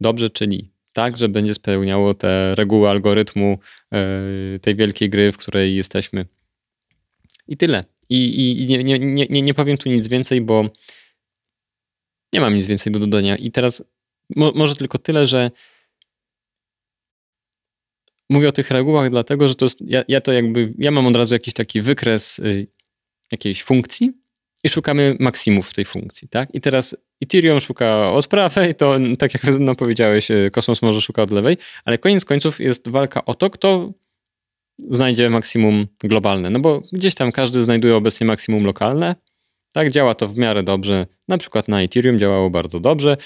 S1: Dobrze, czyli tak, że będzie spełniało te reguły algorytmu yy, tej wielkiej gry, w której jesteśmy. I tyle. I, i nie, nie, nie, nie powiem tu nic więcej, bo nie mam nic więcej do dodania. I teraz mo, może tylko tyle, że mówię o tych regułach, dlatego że to jest, ja, ja to jakby, ja mam od razu jakiś taki wykres y, jakiejś funkcji i szukamy maksimów w tej funkcji, tak? I teraz Ethereum szuka od prawej, to tak jak no, powiedziałeś, y, Kosmos może szuka od lewej, ale koniec końców jest walka o to, kto znajdzie maksimum globalne. No bo gdzieś tam każdy znajduje obecnie maksimum lokalne. Tak działa to w miarę dobrze. Na przykład na Ethereum działało bardzo dobrze.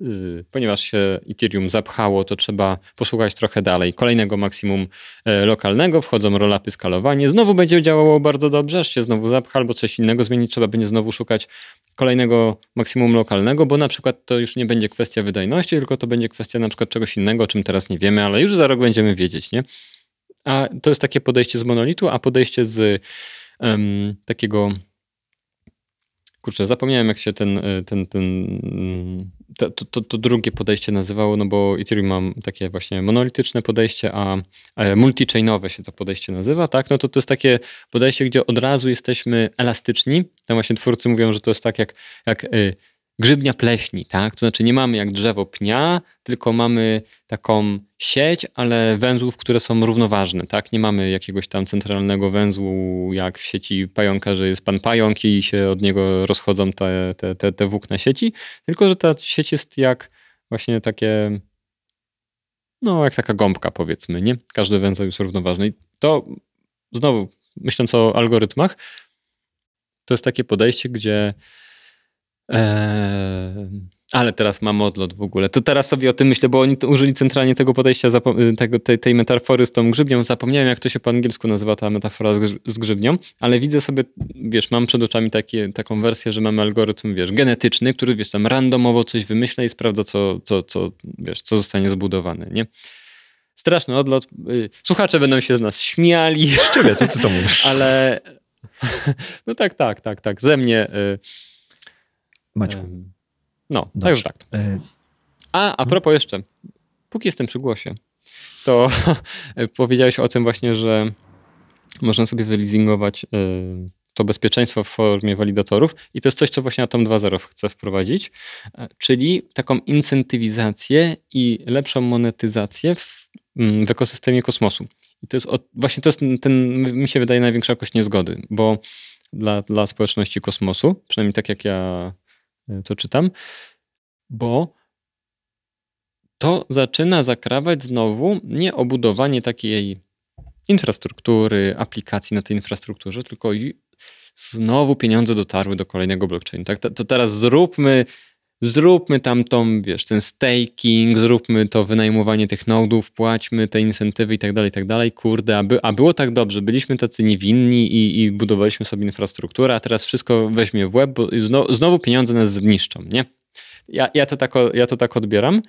S1: Yy, ponieważ się Ethereum zapchało, to trzeba poszukać trochę dalej. Kolejnego maksimum e, lokalnego, wchodzą rolapy skalowanie. Znowu będzie działało bardzo dobrze, aż się znowu zapcha albo coś innego zmienić. Trzeba będzie znowu szukać kolejnego maksimum lokalnego, bo na przykład to już nie będzie kwestia wydajności, tylko to będzie kwestia na przykład czegoś innego, o czym teraz nie wiemy, ale już za rok będziemy wiedzieć, nie? A to jest takie podejście z monolitu, a podejście z um, takiego. Kurczę, zapomniałem, jak się ten, e, ten, ten to, to, to, drugie podejście nazywało, no bo Ethereum mam takie właśnie monolityczne podejście, a multi-chainowe się to podejście nazywa, tak? No to to jest takie podejście, gdzie od razu jesteśmy elastyczni. Tam właśnie twórcy mówią, że to jest tak jak, jak y, grzybnia pleśni, tak? To znaczy nie mamy jak drzewo pnia, tylko mamy taką sieć, ale węzłów, które są równoważne, tak? Nie mamy jakiegoś tam centralnego węzłu, jak w sieci pająka, że jest pan pająk i się od niego rozchodzą te, te, te, te włókna sieci, tylko że ta sieć jest jak właśnie takie, no jak taka gąbka powiedzmy, nie? Każdy węzeł jest równoważny i to znowu, myśląc o algorytmach, to jest takie podejście, gdzie Eee, ale teraz mam odlot w ogóle. To teraz sobie o tym myślę, bo oni użyli centralnie tego podejścia, tego, tej, tej, metafory z tą grzybnią. Zapomniałem, jak to się po angielsku nazywa ta metafora z, z grzybnią, ale widzę sobie, wiesz, mam przed oczami takie, taką wersję, że mamy algorytm, wiesz, genetyczny, który, wiesz, tam randomowo coś wymyśla i sprawdza, co, co, co, wiesz, co zostanie zbudowane, nie? Straszny odlot. Y, słuchacze będą się z nas śmiali.
S2: Z ciebie, to ty to mówisz.
S1: Ale no tak, tak, tak, tak. Ze mnie... Y
S2: Maćku.
S1: No, Dobrze. także tak. E, a, a propos jeszcze, póki jestem przy głosie, to powiedziałeś o tym właśnie, że można sobie wyleasingować e, to bezpieczeństwo w formie walidatorów i to jest coś, co właśnie Atom 2.0 chce wprowadzić, e, czyli taką incentywizację i lepszą monetyzację w, mm, w ekosystemie kosmosu. I to jest właśnie to jest ten, mi się wydaje, największa jakość niezgody, bo dla, dla społeczności kosmosu, przynajmniej tak jak ja to czytam, bo to zaczyna zakrawać znowu nie obudowanie takiej infrastruktury, aplikacji na tej infrastrukturze, tylko znowu pieniądze dotarły do kolejnego blockchainu. Tak, to teraz zróbmy, zróbmy tam tą, wiesz, ten staking, zróbmy to wynajmowanie tych nodów, płaćmy te incentywy i tak dalej, i tak dalej. Kurde, a, by, a było tak dobrze, byliśmy tacy niewinni i, i budowaliśmy sobie infrastrukturę, a teraz wszystko weźmie w łeb, bo znowu, znowu pieniądze nas zniszczą, nie? Ja, ja, to tak, ja to tak odbieram.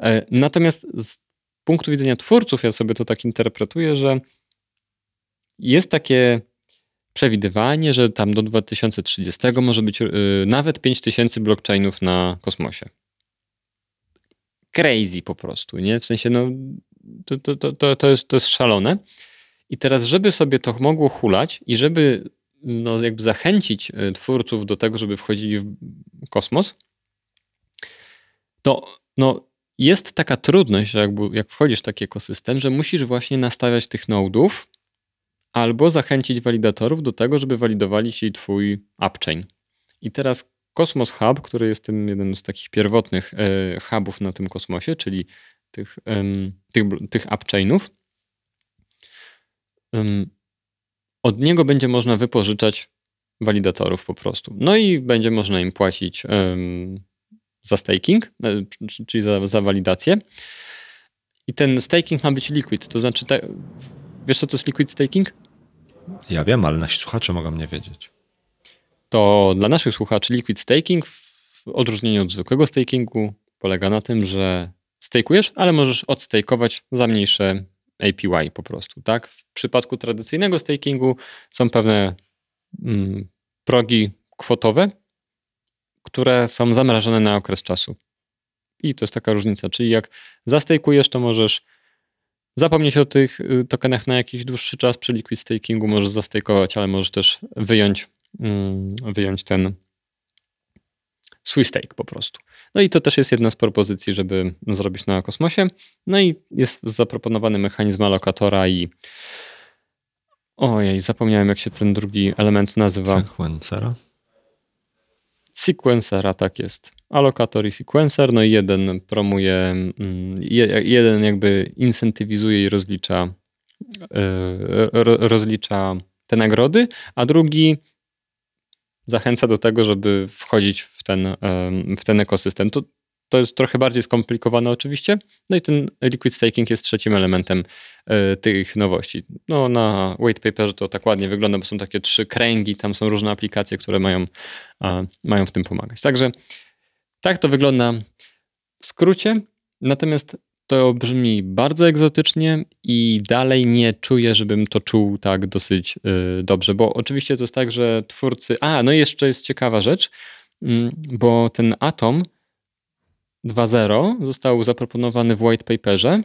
S1: E, natomiast z punktu widzenia twórców, ja sobie to tak interpretuję, że jest takie przewidywanie, że tam do 2030 może być yy, nawet 5000 blockchainów na kosmosie. Crazy po prostu, nie? W sensie, no, to, to, to, to, jest, to jest szalone. I teraz, żeby sobie to mogło hulać i żeby no, jakby zachęcić y, twórców do tego, żeby wchodzili w kosmos, to no, jest taka trudność, że jakby, jak wchodzisz w taki ekosystem, że musisz właśnie nastawiać tych nodów albo zachęcić walidatorów do tego, żeby walidowali ci twój upchain. I teraz Cosmos Hub, który jest tym jednym z takich pierwotnych e, hubów na tym kosmosie, czyli tych, tych, tych upchainów, od niego będzie można wypożyczać walidatorów po prostu. No i będzie można im płacić za staking, e, czyli za, za walidację. I ten staking ma być liquid, to znaczy, wiesz co to jest liquid staking?
S2: Ja wiem, ale nasi słuchacze mogą nie wiedzieć.
S1: To dla naszych słuchaczy liquid staking w odróżnieniu od zwykłego stakingu polega na tym, że stakujesz, ale możesz odstakeować za mniejsze APY po prostu, tak? W przypadku tradycyjnego stakingu są pewne mm, progi kwotowe, które są zamrażone na okres czasu. I to jest taka różnica, czyli jak zastajkujesz, to możesz zapomnieć o tych y, tokenach na jakiś dłuższy czas, przy liquid stakingu możesz zastajkować, ale możesz też wyjąć, mm, wyjąć ten swój stake po prostu. No i to też jest jedna z propozycji, żeby zrobić na kosmosie. No i jest zaproponowany mechanizm alokatora i ojej, zapomniałem jak się ten drugi element nazywa.
S2: Sequencera?
S1: Sequencera, tak jest. Alokator i sequencer, no i jeden promuje, mm, jeden jakby incentywizuje i rozlicza, e, rozlicza te nagrody, a drugi zachęca do tego, żeby wchodzić w ten, w ten ekosystem. To, to jest trochę bardziej skomplikowane oczywiście. No i ten liquid staking jest trzecim elementem e, tych nowości. No na white paperze to tak ładnie wygląda, bo są takie trzy kręgi, tam są różne aplikacje, które mają, mają w tym pomagać. Także tak to wygląda w skrócie. Natomiast to brzmi bardzo egzotycznie i dalej nie czuję, żebym to czuł tak dosyć yy, dobrze, bo oczywiście to jest tak, że twórcy. A, no i jeszcze jest ciekawa rzecz, yy, bo ten Atom 2.0 został zaproponowany w white paperze.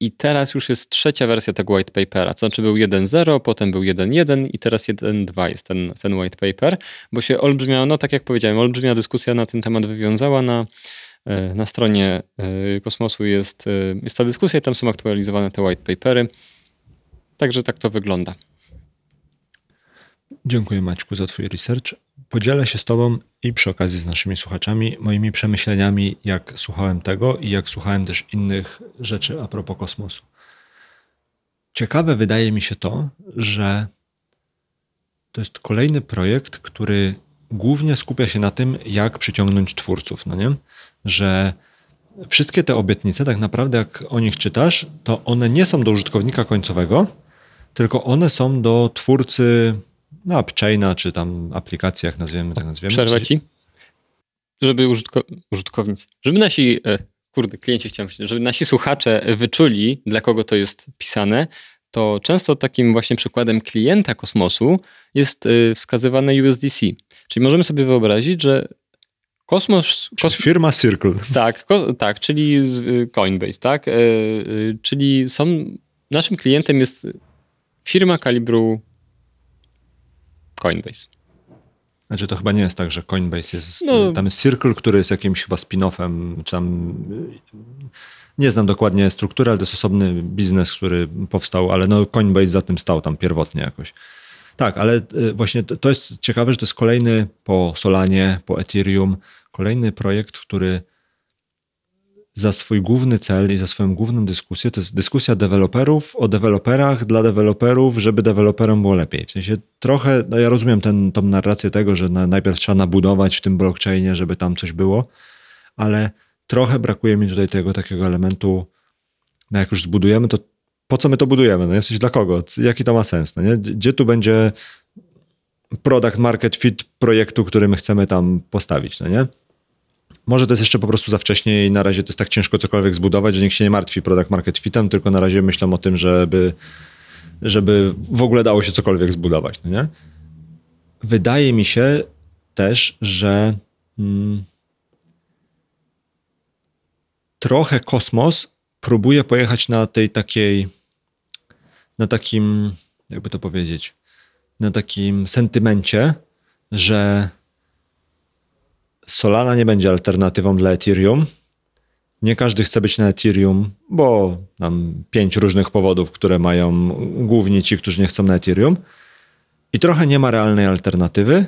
S1: I teraz już jest trzecia wersja tego white papera. To znaczy był 1.0, potem był 1.1 i teraz 1.2 jest ten, ten white paper, bo się olbrzymia, no tak jak powiedziałem, olbrzymia dyskusja na ten temat wywiązała na E, na stronie e, Kosmosu jest, e, jest ta dyskusja i tam są aktualizowane te white papery. Także tak to wygląda.
S2: Dziękuję Maćku za Twój research. Podzielę się z Tobą i przy okazji z naszymi słuchaczami moimi przemyśleniami, jak słuchałem tego i jak słuchałem też innych rzeczy a propos kosmosu. Ciekawe wydaje mi się to, że to jest kolejny projekt, który głównie skupia się na tym, jak przyciągnąć twórców, no nie? Że wszystkie te obietnice, tak naprawdę, jak o nich czytasz, to one nie są do użytkownika końcowego, tylko one są do twórcy no, upchaina, czy tam aplikacji, jak nazwiemy, tak nazwiemy.
S1: Przerwę ci. Żeby użytko użytkownicy, żeby nasi, e, kurde, klienci chciałem powiedzieć, żeby nasi słuchacze wyczuli, dla kogo to jest pisane, to często takim właśnie przykładem klienta kosmosu jest e, wskazywane USDC. Czyli możemy sobie wyobrazić, że kosmos...
S2: kosmos firma Circle.
S1: Tak, ko, tak, czyli y, Coinbase, tak? E, czyli są, naszym klientem jest firma kalibru Coinbase.
S2: Znaczy to chyba nie jest tak, że Coinbase jest, no, tam jest Circle, który jest jakimś chyba spin-offem, czy tam nie znam dokładnie struktury, ale to jest osobny biznes, który powstał, ale no Coinbase za tym stał tam pierwotnie jakoś. Tak, ale y, właśnie to jest ciekawe, że to jest kolejny po Solanie, po Ethereum, kolejny projekt, który za swój główny cel i za swoją główną dyskusję, to jest dyskusja deweloperów o deweloperach dla deweloperów, żeby deweloperom było lepiej. W sensie trochę, no ja rozumiem ten, narrację tego, że na, najpierw trzeba nabudować w tym blockchainie, żeby tam coś było, ale trochę brakuje mi tutaj tego takiego elementu, no jak już zbudujemy, to po co my to budujemy? No jesteś dla kogo? Jaki to ma sens? No nie? Gdzie tu będzie product market fit projektu, który my chcemy tam postawić, no nie? Może to jest jeszcze po prostu za wcześnie i na razie to jest tak ciężko cokolwiek zbudować, że nikt się nie martwi product market fitem, tylko na razie myślą o tym, żeby, żeby w ogóle dało się cokolwiek zbudować, no nie? Wydaje mi się też, że hmm, trochę kosmos próbuje pojechać na tej takiej na takim, jakby to powiedzieć, na takim sentymencie, że Solana nie będzie alternatywą dla Ethereum, Nie każdy chce być na Ethereum, bo tam pięć różnych powodów, które mają głównie ci, którzy nie chcą na Ethereum. I trochę nie ma realnej alternatywy,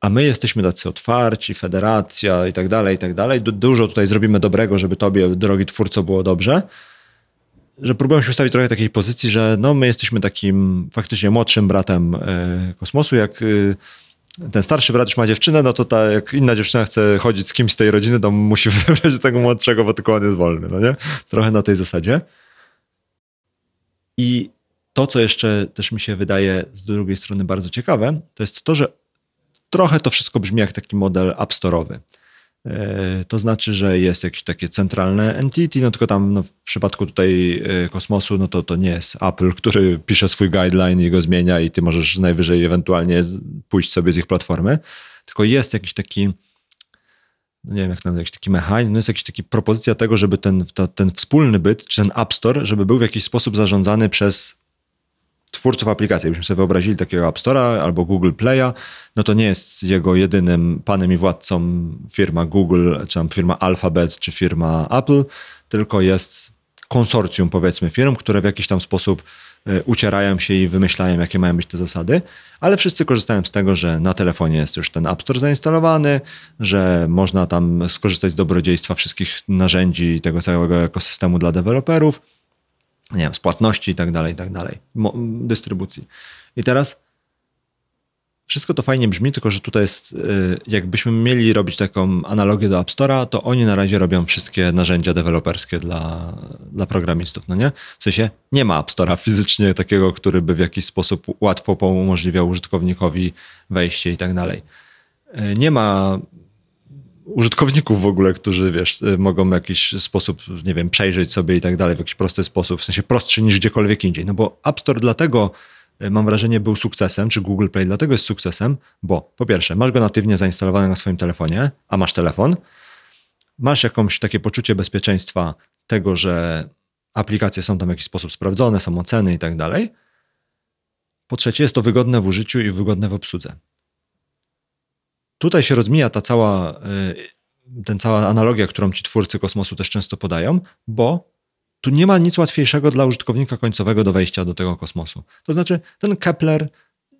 S2: a my jesteśmy tacy otwarci, federacja i tak dalej, i tak dalej. Dużo tutaj zrobimy dobrego, żeby tobie, drogi twórco, było dobrze. Że próbuję się ustawić trochę takiej pozycji, że no my jesteśmy takim faktycznie młodszym bratem e, kosmosu, jak e, ten starszy brat już ma dziewczynę, no to ta, jak inna dziewczyna chce chodzić z kimś z tej rodziny, to musi wybrać tego młodszego, bo tylko on jest wolny, no nie? Trochę na tej zasadzie. I to, co jeszcze też mi się wydaje z drugiej strony bardzo ciekawe, to jest to, że trochę to wszystko brzmi jak taki model App. E, to znaczy, że jest jakieś takie centralne entity, no tylko tam no, w przypadku tutaj e, kosmosu, no to to nie jest Apple, który pisze swój guideline i go zmienia i ty możesz najwyżej ewentualnie pójść sobie z ich platformy, tylko jest jakiś taki no nie wiem jak nazwać, jakiś taki mechanizm, no jest jakaś taka propozycja tego, żeby ten, ta, ten wspólny byt, czy ten App Store, żeby był w jakiś sposób zarządzany przez twórców aplikacji. Jakbyśmy sobie wyobrazili takiego App Store'a albo Google Play'a, no to nie jest jego jedynym panem i władcą firma Google, czy tam firma Alphabet, czy firma Apple, tylko jest konsorcjum powiedzmy firm, które w jakiś tam sposób e, ucierają się i wymyślają, jakie mają być te zasady, ale wszyscy korzystają z tego, że na telefonie jest już ten App Store zainstalowany, że można tam skorzystać z dobrodziejstwa wszystkich narzędzi tego całego ekosystemu dla deweloperów nie wiem, z płatności i tak dalej, i tak dalej, dystrybucji. I teraz wszystko to fajnie brzmi, tylko że tutaj jest, y, jakbyśmy mieli robić taką analogię do App Store'a, to oni na razie robią wszystkie narzędzia deweloperskie dla, dla programistów, no nie? W sensie nie ma App Store'a fizycznie takiego, który by w jakiś sposób łatwo umożliwiał użytkownikowi wejście i tak dalej. Y, nie ma użytkowników w ogóle, którzy, wiesz, y, mogą w jakiś sposób, nie wiem, przejrzeć sobie i tak dalej, w jakiś prosty sposób, w sensie prostszy niż gdziekolwiek indziej. No bo App Store dlatego, y, mam wrażenie, był sukcesem, czy Google Play dlatego jest sukcesem, bo po pierwsze, masz go natywnie zainstalowany na swoim telefonie, a masz telefon, masz jakąś takie poczucie bezpieczeństwa tego, że aplikacje są tam w jakiś sposób sprawdzone, są oceny i tak dalej. Po trzecie, jest to wygodne w użyciu i wygodne w obsłudze. Tutaj się rozmija ta cała, y, ten cała analogia, którą ci twórcy kosmosu też często podają, bo tu nie ma nic łatwiejszego dla użytkownika końcowego do wejścia do tego kosmosu. To znaczy, ten Kepler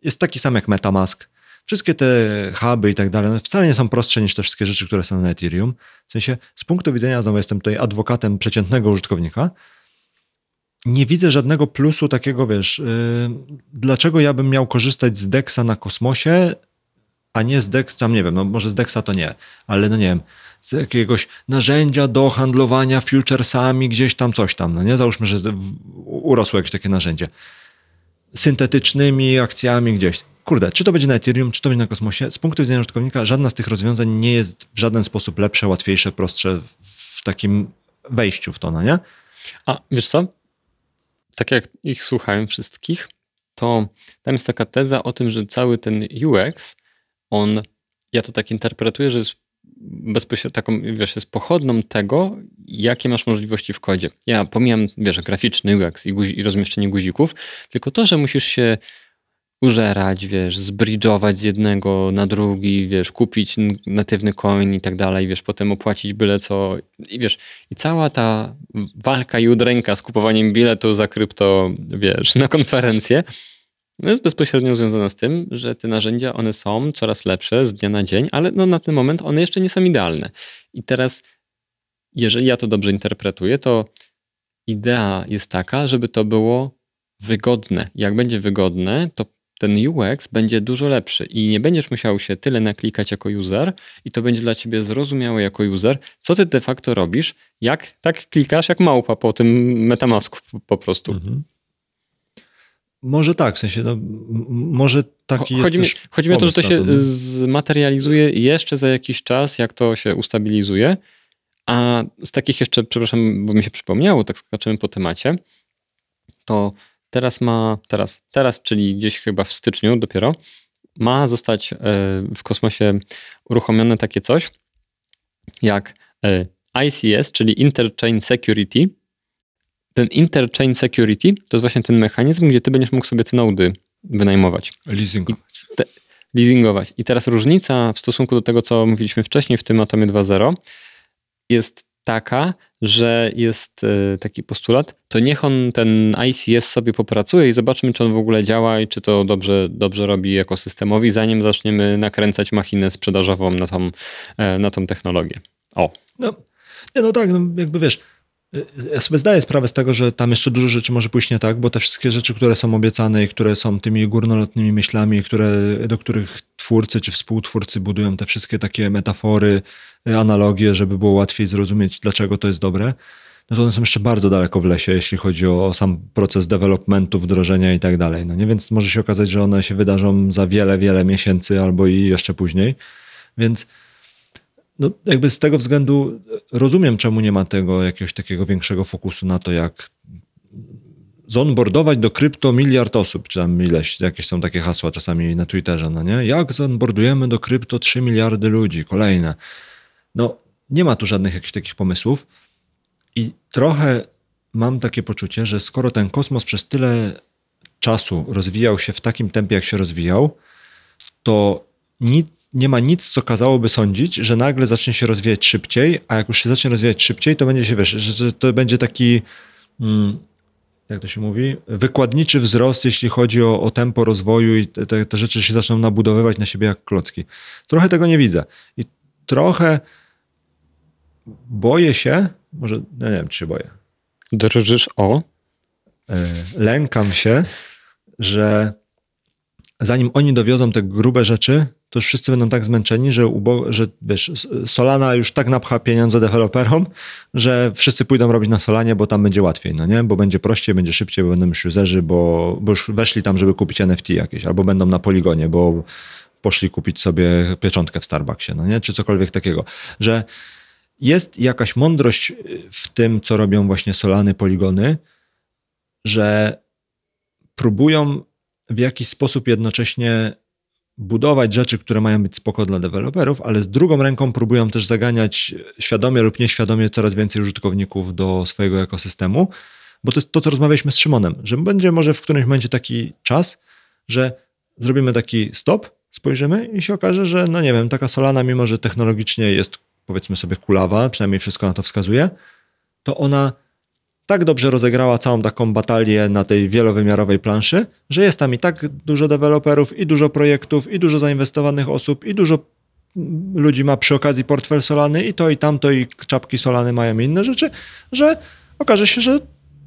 S2: jest taki sam jak Metamask. Wszystkie te huby i tak dalej no wcale nie są prostsze niż te wszystkie rzeczy, które są na Ethereum. W sensie, z punktu widzenia, znowu jestem tutaj adwokatem przeciętnego użytkownika, nie widzę żadnego plusu takiego, wiesz, yy, dlaczego ja bym miał korzystać z DEXa na kosmosie, a nie z Dex, tam nie wiem, no może z Dexa to nie, ale no nie wiem, z jakiegoś narzędzia do handlowania futuresami, gdzieś tam coś tam, no nie? Załóżmy, że urosło jakieś takie narzędzie. Syntetycznymi akcjami gdzieś. Kurde, czy to będzie na Ethereum, czy to będzie na kosmosie, z punktu widzenia użytkownika żadna z tych rozwiązań nie jest w żaden sposób lepsze, łatwiejsze, prostsze w takim wejściu w to, no nie?
S1: A wiesz co? Tak jak ich słuchałem wszystkich, to tam jest taka teza o tym, że cały ten UX on, ja to tak interpretuję, że jest bezpośrednio taką, wiesz, jest pochodną tego, jakie masz możliwości w kodzie. Ja pomijam, wiesz, graficzny UX i, guzi, i rozmieszczenie guzików, tylko to, że musisz się użerać, wiesz, zbridżować z jednego na drugi, wiesz, kupić natywny coin i tak dalej, wiesz, potem opłacić byle co i wiesz, i cała ta walka i udręka z kupowaniem biletu za krypto, wiesz, na konferencję, no jest bezpośrednio związana z tym, że te narzędzia, one są coraz lepsze z dnia na dzień, ale no na ten moment one jeszcze nie są idealne. I teraz, jeżeli ja to dobrze interpretuję, to idea jest taka, żeby to było wygodne. Jak będzie wygodne, to ten UX będzie dużo lepszy i nie będziesz musiał się tyle naklikać jako user i to będzie dla ciebie zrozumiałe jako user, co ty de facto robisz, jak tak klikasz jak małpa po tym metamasku po prostu. Mhm.
S2: Może tak, w sensie, no, może taki
S1: chodzi
S2: jest
S1: mi, Chodzi mi o to, że to się zmaterializuje jeszcze za jakiś czas, jak to się ustabilizuje, a z takich jeszcze, przepraszam, bo mi się przypomniało, tak skaczymy po temacie, to teraz ma, teraz, teraz, czyli gdzieś chyba w styczniu dopiero, ma zostać e, w kosmosie uruchomione takie coś jak e, ICS, czyli Interchain Security, ten interchain security to jest właśnie ten mechanizm, gdzie ty będziesz mógł sobie te nody wynajmować.
S2: Leasingować.
S1: Te, leasingować. I teraz różnica w stosunku do tego, co mówiliśmy wcześniej w tym Atomie 2.0 jest taka, że jest e, taki postulat, to niech on ten ICS sobie popracuje i zobaczmy, czy on w ogóle działa i czy to dobrze, dobrze robi ekosystemowi, zanim zaczniemy nakręcać machinę sprzedażową na tą, e, na tą technologię. O.
S2: No, nie, no tak, no jakby wiesz, ja sobie zdaję sprawę z tego, że tam jeszcze dużo rzeczy może pójść nie tak, bo te wszystkie rzeczy, które są obiecane i które są tymi górnolotnymi myślami, które, do których twórcy czy współtwórcy budują te wszystkie takie metafory, analogie, żeby było łatwiej zrozumieć, dlaczego to jest dobre, no to one są jeszcze bardzo daleko w lesie, jeśli chodzi o sam proces developmentu, wdrożenia i tak dalej. No nie? Więc może się okazać, że one się wydarzą za wiele, wiele miesięcy albo i jeszcze później. Więc no, jakby z tego względu rozumiem, czemu nie ma tego jakiegoś takiego większego fokusu na to, jak zonboardować do krypto miliard osób, czy tam ileś, jakieś są takie hasła czasami na Twitterze, no nie? Jak zonboardujemy do krypto 3 miliardy ludzi, kolejne. No, nie ma tu żadnych jakichś takich pomysłów i trochę mam takie poczucie, że skoro ten kosmos przez tyle czasu rozwijał się w takim tempie, jak się rozwijał, to nic, nie ma nic, co kazałoby sądzić, że nagle zacznie się rozwijać szybciej, a jak już się zacznie rozwijać szybciej, to będzie się, wiesz, że to będzie taki, mm, jak to się mówi, wykładniczy wzrost, jeśli chodzi o, o tempo rozwoju i te, te rzeczy się zaczną nabudowywać na siebie jak klocki. Trochę tego nie widzę. I trochę boję się, może, no nie wiem, czy się boję.
S1: Drżysz o?
S2: E, lękam się, że zanim oni dowiozą te grube rzeczy, to już wszyscy będą tak zmęczeni, że, ubo- że wiesz, Solana już tak napcha pieniądze deweloperom, że wszyscy pójdą robić na Solanie, bo tam będzie łatwiej, no nie? Bo będzie prościej, będzie szybciej, bo będą już userzy, bo, bo już weszli tam, żeby kupić NFT jakieś, albo będą na poligonie, bo poszli kupić sobie pieczątkę w Starbucksie, no nie? Czy cokolwiek takiego. Że jest jakaś mądrość w tym, co robią właśnie Solany, poligony, że próbują w jakiś sposób jednocześnie budować rzeczy, które mają być spoko dla deweloperów, ale z drugą ręką próbują też zaganiać świadomie lub nieświadomie coraz więcej użytkowników do swojego ekosystemu, bo to jest to, co rozmawialiśmy z Szymonem, że będzie może w którymś momencie taki czas, że zrobimy taki stop, spojrzymy i się okaże, że no nie wiem, taka Solana, mimo że technologicznie jest powiedzmy sobie kulawa, przynajmniej wszystko na to wskazuje, to ona tak dobrze rozegrała całą taką batalię na tej wielowymiarowej planszy, że jest tam i tak dużo deweloperów, i dużo projektów, i dużo zainwestowanych osób, i dużo ludzi ma przy okazji portfel Solany, i to, i tamto, i czapki Solany mają inne rzeczy, że okaże się, że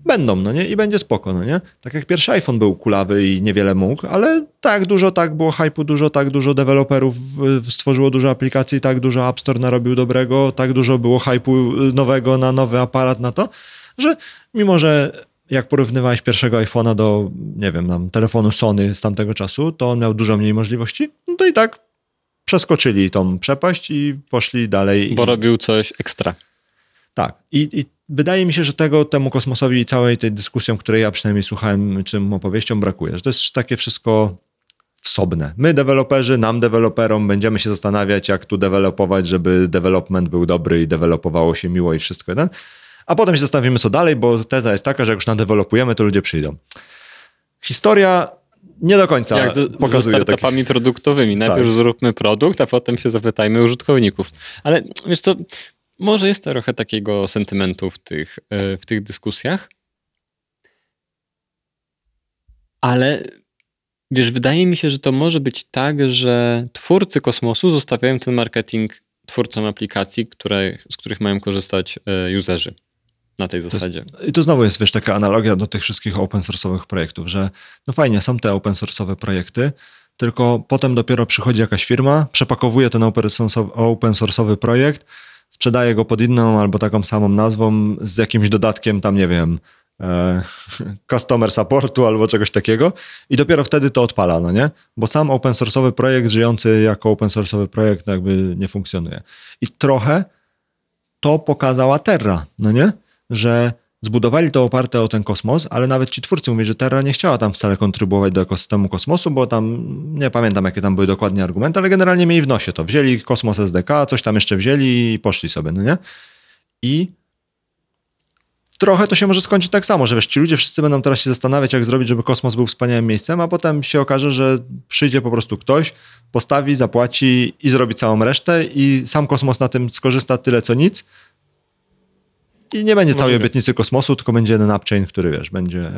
S2: będą, no nie? I będzie spoko, no nie? Tak jak pierwszy iPhone był kulawy i niewiele mógł, ale tak dużo, tak było hype'u dużo, tak dużo deweloperów stworzyło dużo aplikacji, tak dużo App Store narobił dobrego, tak dużo było hype'u nowego na nowy aparat na to, że mimo, że jak porównywałeś pierwszego iPhone'a do, nie wiem, tam, telefonu Sony z tamtego czasu, to on miał dużo mniej możliwości, no to i tak przeskoczyli tą przepaść i poszli dalej.
S1: Bo i... robił coś ekstra.
S2: Tak. I, I, wydaje mi się, że tego temu kosmosowi i całej tej dyskusji, której ja przynajmniej słuchałem, czym opowieścią brakuje. Że to jest takie wszystko wsobne. My, deweloperzy, nam, deweloperom, będziemy się zastanawiać, jak tu dewelopować, żeby development był dobry i dewelopowało się miło i wszystko. Jeden a potem się zastanowimy, co dalej, bo teza jest taka, że jak już nadewelopujemy, to ludzie przyjdą. Historia nie do końca jak z, pokazuje.
S1: Ze startupami taki... produktowymi. Najpierw tak. zróbmy produkt, a potem się zapytajmy użytkowników. Ale wiesz co, może jest trochę takiego sentymentu w tych, e, w tych dyskusjach, ale wiesz, wydaje mi się, że to może być tak, że twórcy kosmosu zostawiają ten marketing twórcom aplikacji, które, z których mają korzystać e, userzy na tej zasadzie.
S2: To jest, I to znowu jest, wiesz, taka analogia do tych wszystkich open source'owych projektów, że no fajnie, są te open source'owe projekty, tylko potem dopiero przychodzi jakaś firma, przepakowuje ten open source'owy projekt, sprzedaje go pod inną albo taką samą nazwą z jakimś dodatkiem tam, nie wiem, e, customer supportu albo czegoś takiego i dopiero wtedy to odpala, no nie? Bo sam open source'owy projekt żyjący jako open source'owy projekt no jakby nie funkcjonuje. I trochę to pokazała Terra, no nie? Że zbudowali to oparte o ten kosmos, ale nawet ci twórcy mówią, że Terra nie chciała tam wcale kontrybuować do ekosystemu kosmosu, bo tam, nie pamiętam jakie tam były dokładnie argumenty, ale generalnie mieli w nosie to. Wzięli kosmos SDK, coś tam jeszcze wzięli i poszli sobie, no nie? I trochę to się może skończyć tak samo, że wiesz, ci ludzie wszyscy będą teraz się zastanawiać, jak zrobić, żeby kosmos był wspaniałym miejscem, a potem się okaże, że przyjdzie po prostu ktoś, postawi, zapłaci i zrobi całą resztę i sam kosmos na tym skorzysta tyle co nic, I nie będzie całej obietnicy kosmosu, tylko będzie jeden upchain, który wiesz, będzie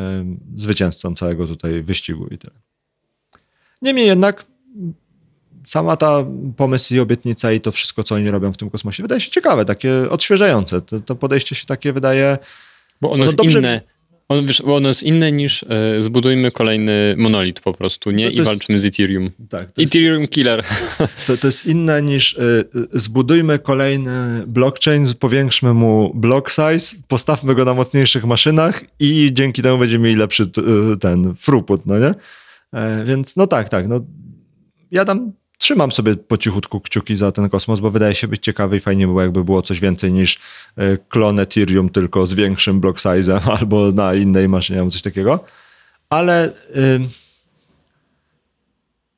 S2: zwycięzcą całego tutaj wyścigu i tyle. Niemniej jednak sama ta pomysł i obietnica i to wszystko, co oni robią w tym kosmosie, wydaje się ciekawe, takie odświeżające. To, to podejście się takie wydaje.
S1: Bo ono
S2: No
S1: jest
S2: dobrze-
S1: inne. On, wiesz, ono jest inne niż e, zbudujmy kolejny monolit po prostu, nie?
S2: To- to
S1: I
S2: jest-
S1: walczmy z Ethereum.
S2: Tak, to, jest,
S1: Ethereum killer.
S2: to, to jest inne niż y, y, zbudujmy kolejny blockchain, powiększmy mu block size, postawmy go na mocniejszych maszynach i dzięki temu będziemy mieli lepszy t- y, ten throughput, no nie? E, Więc no tak, tak. No, ja tam trzymam sobie po cichutku kciuki za ten kosmos, bo wydaje się być ciekawy i fajnie było, jakby było coś więcej niż e, klon Ethereum, tylko z większym block size'em albo na innej maszynie, albo coś takiego. Ale y,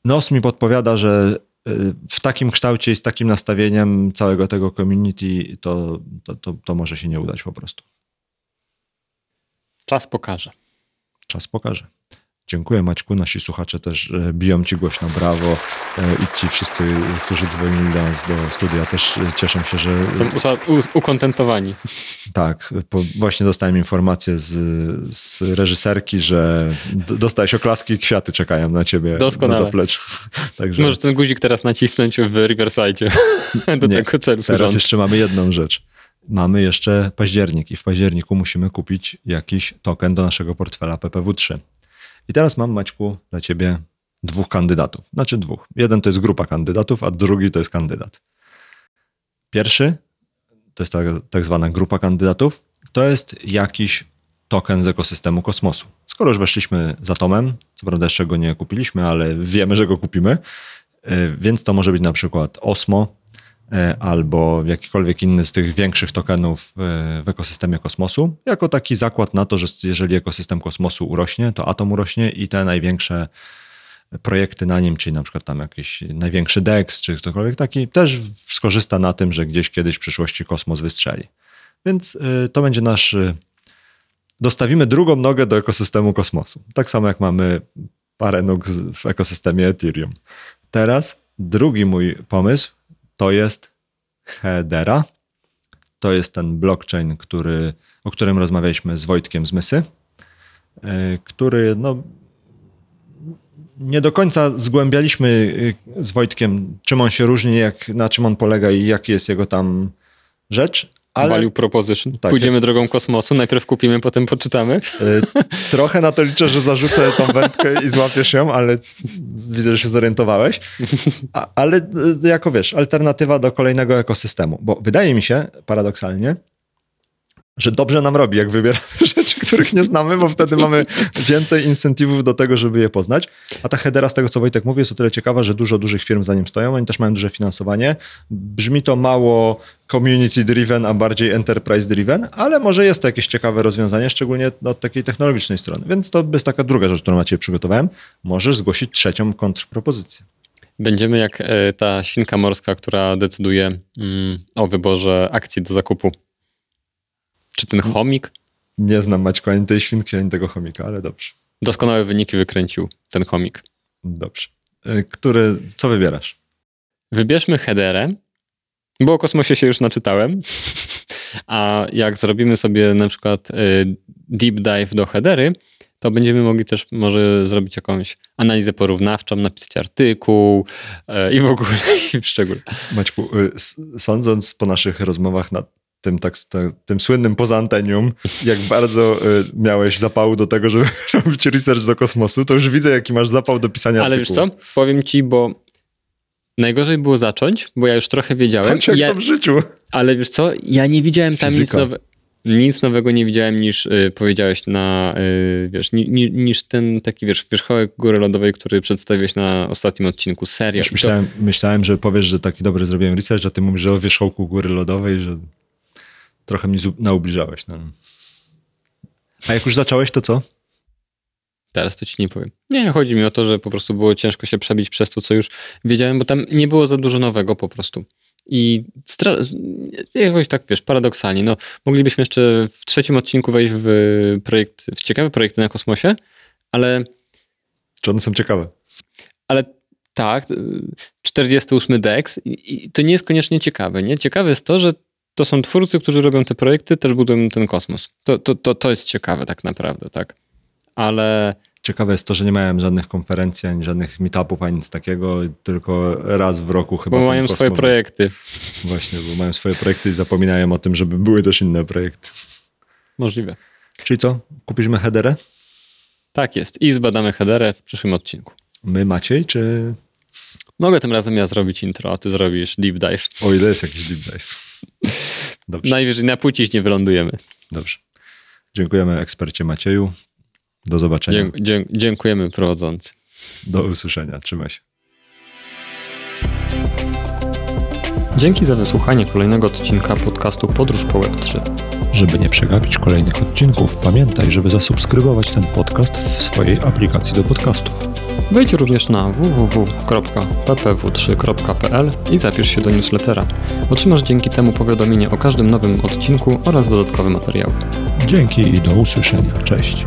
S2: nos mi podpowiada, że y, w takim kształcie i z takim nastawieniem całego tego community to, to, to, to może się nie udać po prostu.
S1: Czas pokaże.
S2: Czas pokaże. Dziękuję Maćku. Nasi słuchacze też e, biją Ci głośno brawo e, i ci wszyscy, którzy dzwonili do nas do studia też e, cieszą się, że
S1: Są ukontentowani.
S2: tak, właśnie dostałem informację z, z reżyserki, że dostałeś oklaski i kwiaty czekają na Ciebie
S1: Doskonale.
S2: na zapleczu. Także
S1: Możesz ten guzik teraz nacisnąć w Riverside do
S2: Nie,
S1: tego celu
S2: Teraz
S1: służący.
S2: jeszcze mamy jedną rzecz. Mamy jeszcze październik i w październiku musimy kupić jakiś token do naszego portfela PPW3. I teraz mam, Maćku, dla ciebie dwóch kandydatów. Znaczy dwóch. Jeden to jest grupa kandydatów, a drugi to jest kandydat. Pierwszy to jest tak, tak zwana grupa kandydatów. To jest jakiś token z ekosystemu kosmosu. Skoro już weszliśmy z Atomem, co prawda jeszcze go nie kupiliśmy, ale wiemy, że go kupimy, y, więc to może być na przykład Osmo, albo jakikolwiek inny z tych większych tokenów e, w ekosystemie kosmosu, jako taki zakład na to, że jeżeli ekosystem kosmosu urośnie, to atom urośnie i te największe projekty na nim, czyli na przykład tam jakiś największy DEX, czy ktokolwiek taki, też skorzysta na tym, że gdzieś kiedyś w przyszłości kosmos wystrzeli. Więc y, to będzie nasz. Dostawimy drugą nogę do ekosystemu kosmosu. Tak samo jak mamy parę nóg w ekosystemie Ethereum. Teraz drugi mój pomysł to jest Hedera. To jest ten blockchain, który, o którym rozmawialiśmy z Wojtkiem z Mysy, y, który no, nie do końca zgłębialiśmy y, z Wojtkiem, czym on się różni, jak, na czym on polega i jaki jest jego tam rzecz. Ale
S1: Value proposition.
S2: Tak.
S1: Pójdziemy drogą kosmosu, najpierw kupimy, potem poczytamy.
S2: y, trochę na to liczę, że zarzucę tą wędkę i złapiesz ją, ale widzę, że się zorientowałeś. A, ale y, jako wiesz, alternatywa do kolejnego ekosystemu. Bo wydaje mi się, paradoksalnie, że dobrze nam robi, jak wybieramy rzeczy, których nie znamy, bo wtedy mamy więcej incentywów do tego, żeby je poznać. A ta Hedera, z tego co Wojtek mówi, jest o tyle ciekawa, że dużo dużych firm za nim stoją. Oni też mają duże finansowanie. Brzmi to mało community driven, a bardziej enterprise driven, ale może jest to jakieś ciekawe rozwiązanie, szczególnie od takiej technologicznej strony. Więc to jest taka druga rzecz, którą macie przygotowałem. Możesz zgłosić trzecią kontrpropozycję.
S1: Będziemy jak e, ta świnka morska, która decyduje mm, o wyborze akcji do zakupu. Czy ten chomik?
S2: Nie znam Maćko ani tej świnki, ani tego chomika, ale dobrze.
S1: Doskonałe wyniki wykręcił ten chomik.
S2: Dobrze. Y, Który, co wybierasz?
S1: Wybierzmy headerę, bo o kosmosie się już naczytałem. A jak zrobimy sobie na przykład y, deep dive do headery, to będziemy mogli też może zrobić jakąś analizę porównawczą, napisać artykuł y, i w ogóle i w szczególe.
S2: Maćku, sądząc po naszych rozmowach nad tym, tak, tym słynnym poza antenium, jak bardzo y, miałeś zapału do tego, żeby robić research do kosmosu, to już widzę, jaki masz zapał do pisania
S1: Ale wiesz
S2: artykułu.
S1: co? Powiem ci, bo najgorzej było zacząć, bo ja już trochę wiedziałem.
S2: Patrz jak
S1: Ja,
S2: to w życiu.
S1: ale wiesz co? Ja nie widziałem tam nic
S2: Fizyka.
S1: nowego. Nic nowego nie widziałem niż y, powiedziałeś na, y, wiesz, ni, ni, niż ten taki, wiesz, wierzchołek góry lodowej, który przedstawiłeś na ostatnim odcinku. Serio. I to-
S2: myślałem, myślałem, że powiesz, że taki dobry zrobiłem research, a ty mówisz, że o wierzchołku góry lodowej, że trochę zu- naubliżałeś. No. A jak już zacząłeś, to co?
S1: Teraz to ci nie powiem. Nie, chodzi mi o to, że po prostu było ciężko się przebić przez to, co już wiedziałem, bo tam nie było za dużo nowego po prostu. I jakoś tak, wiesz, paradoksalnie, no moglibyśmy jeszcze w trzecim odcinku wejść w projekt, w ciekawe projekty na kosmosie, ale,
S2: Czy one są ciekawe?
S1: ale tak, y, 48 DEX i, i to nie jest koniecznie ciekawe, nie? Ciekawe jest to, że to są twórcy, którzy robią te projekty, też budują ten kosmos. To, to, to, to jest ciekawe tak naprawdę, tak. Ale
S2: Ciekawe jest to, że nie mają żadnych konferencji, ani żadnych meetupów, ani nic takiego, tylko raz w roku chyba.
S1: bo mają
S2: kosmos-
S1: swoje projekty.
S2: Właśnie, bo mają swoje projekty i zapominają o tym, żeby były też inne projekty.
S1: Możliwe.
S2: Czyli co? Kupiliśmy headerę?
S1: Tak jest. I zbadamy headerę w przyszłym odcinku.
S2: My Maciej, czy
S1: Mogę tym razem ja zrobić intro, a ty zrobisz deep dive.
S2: o ile jest jakiś deep dive? Dobrze,
S1: Najwyżej na płciźnie nie wylądujemy.
S2: dobrze. Dziękujemy ekspercie Macieju. Do zobaczenia.
S1: Dzie- dziękujemy prowadzący.
S2: Do usłyszenia. Trzymaj się.
S1: Dzięki za wysłuchanie kolejnego odcinka podcastu Podróż po Web3.
S2: Żeby nie przegapić kolejnych odcinków, pamiętaj, żeby zasubskrybować ten podcast w swojej aplikacji do podcastów.
S1: Wejdź również na www.ppw3.pl i zapisz się do newslettera. Otrzymasz dzięki temu powiadomienie o każdym nowym odcinku oraz dodatkowe materiały.
S2: Dzięki i do usłyszenia. Cześć.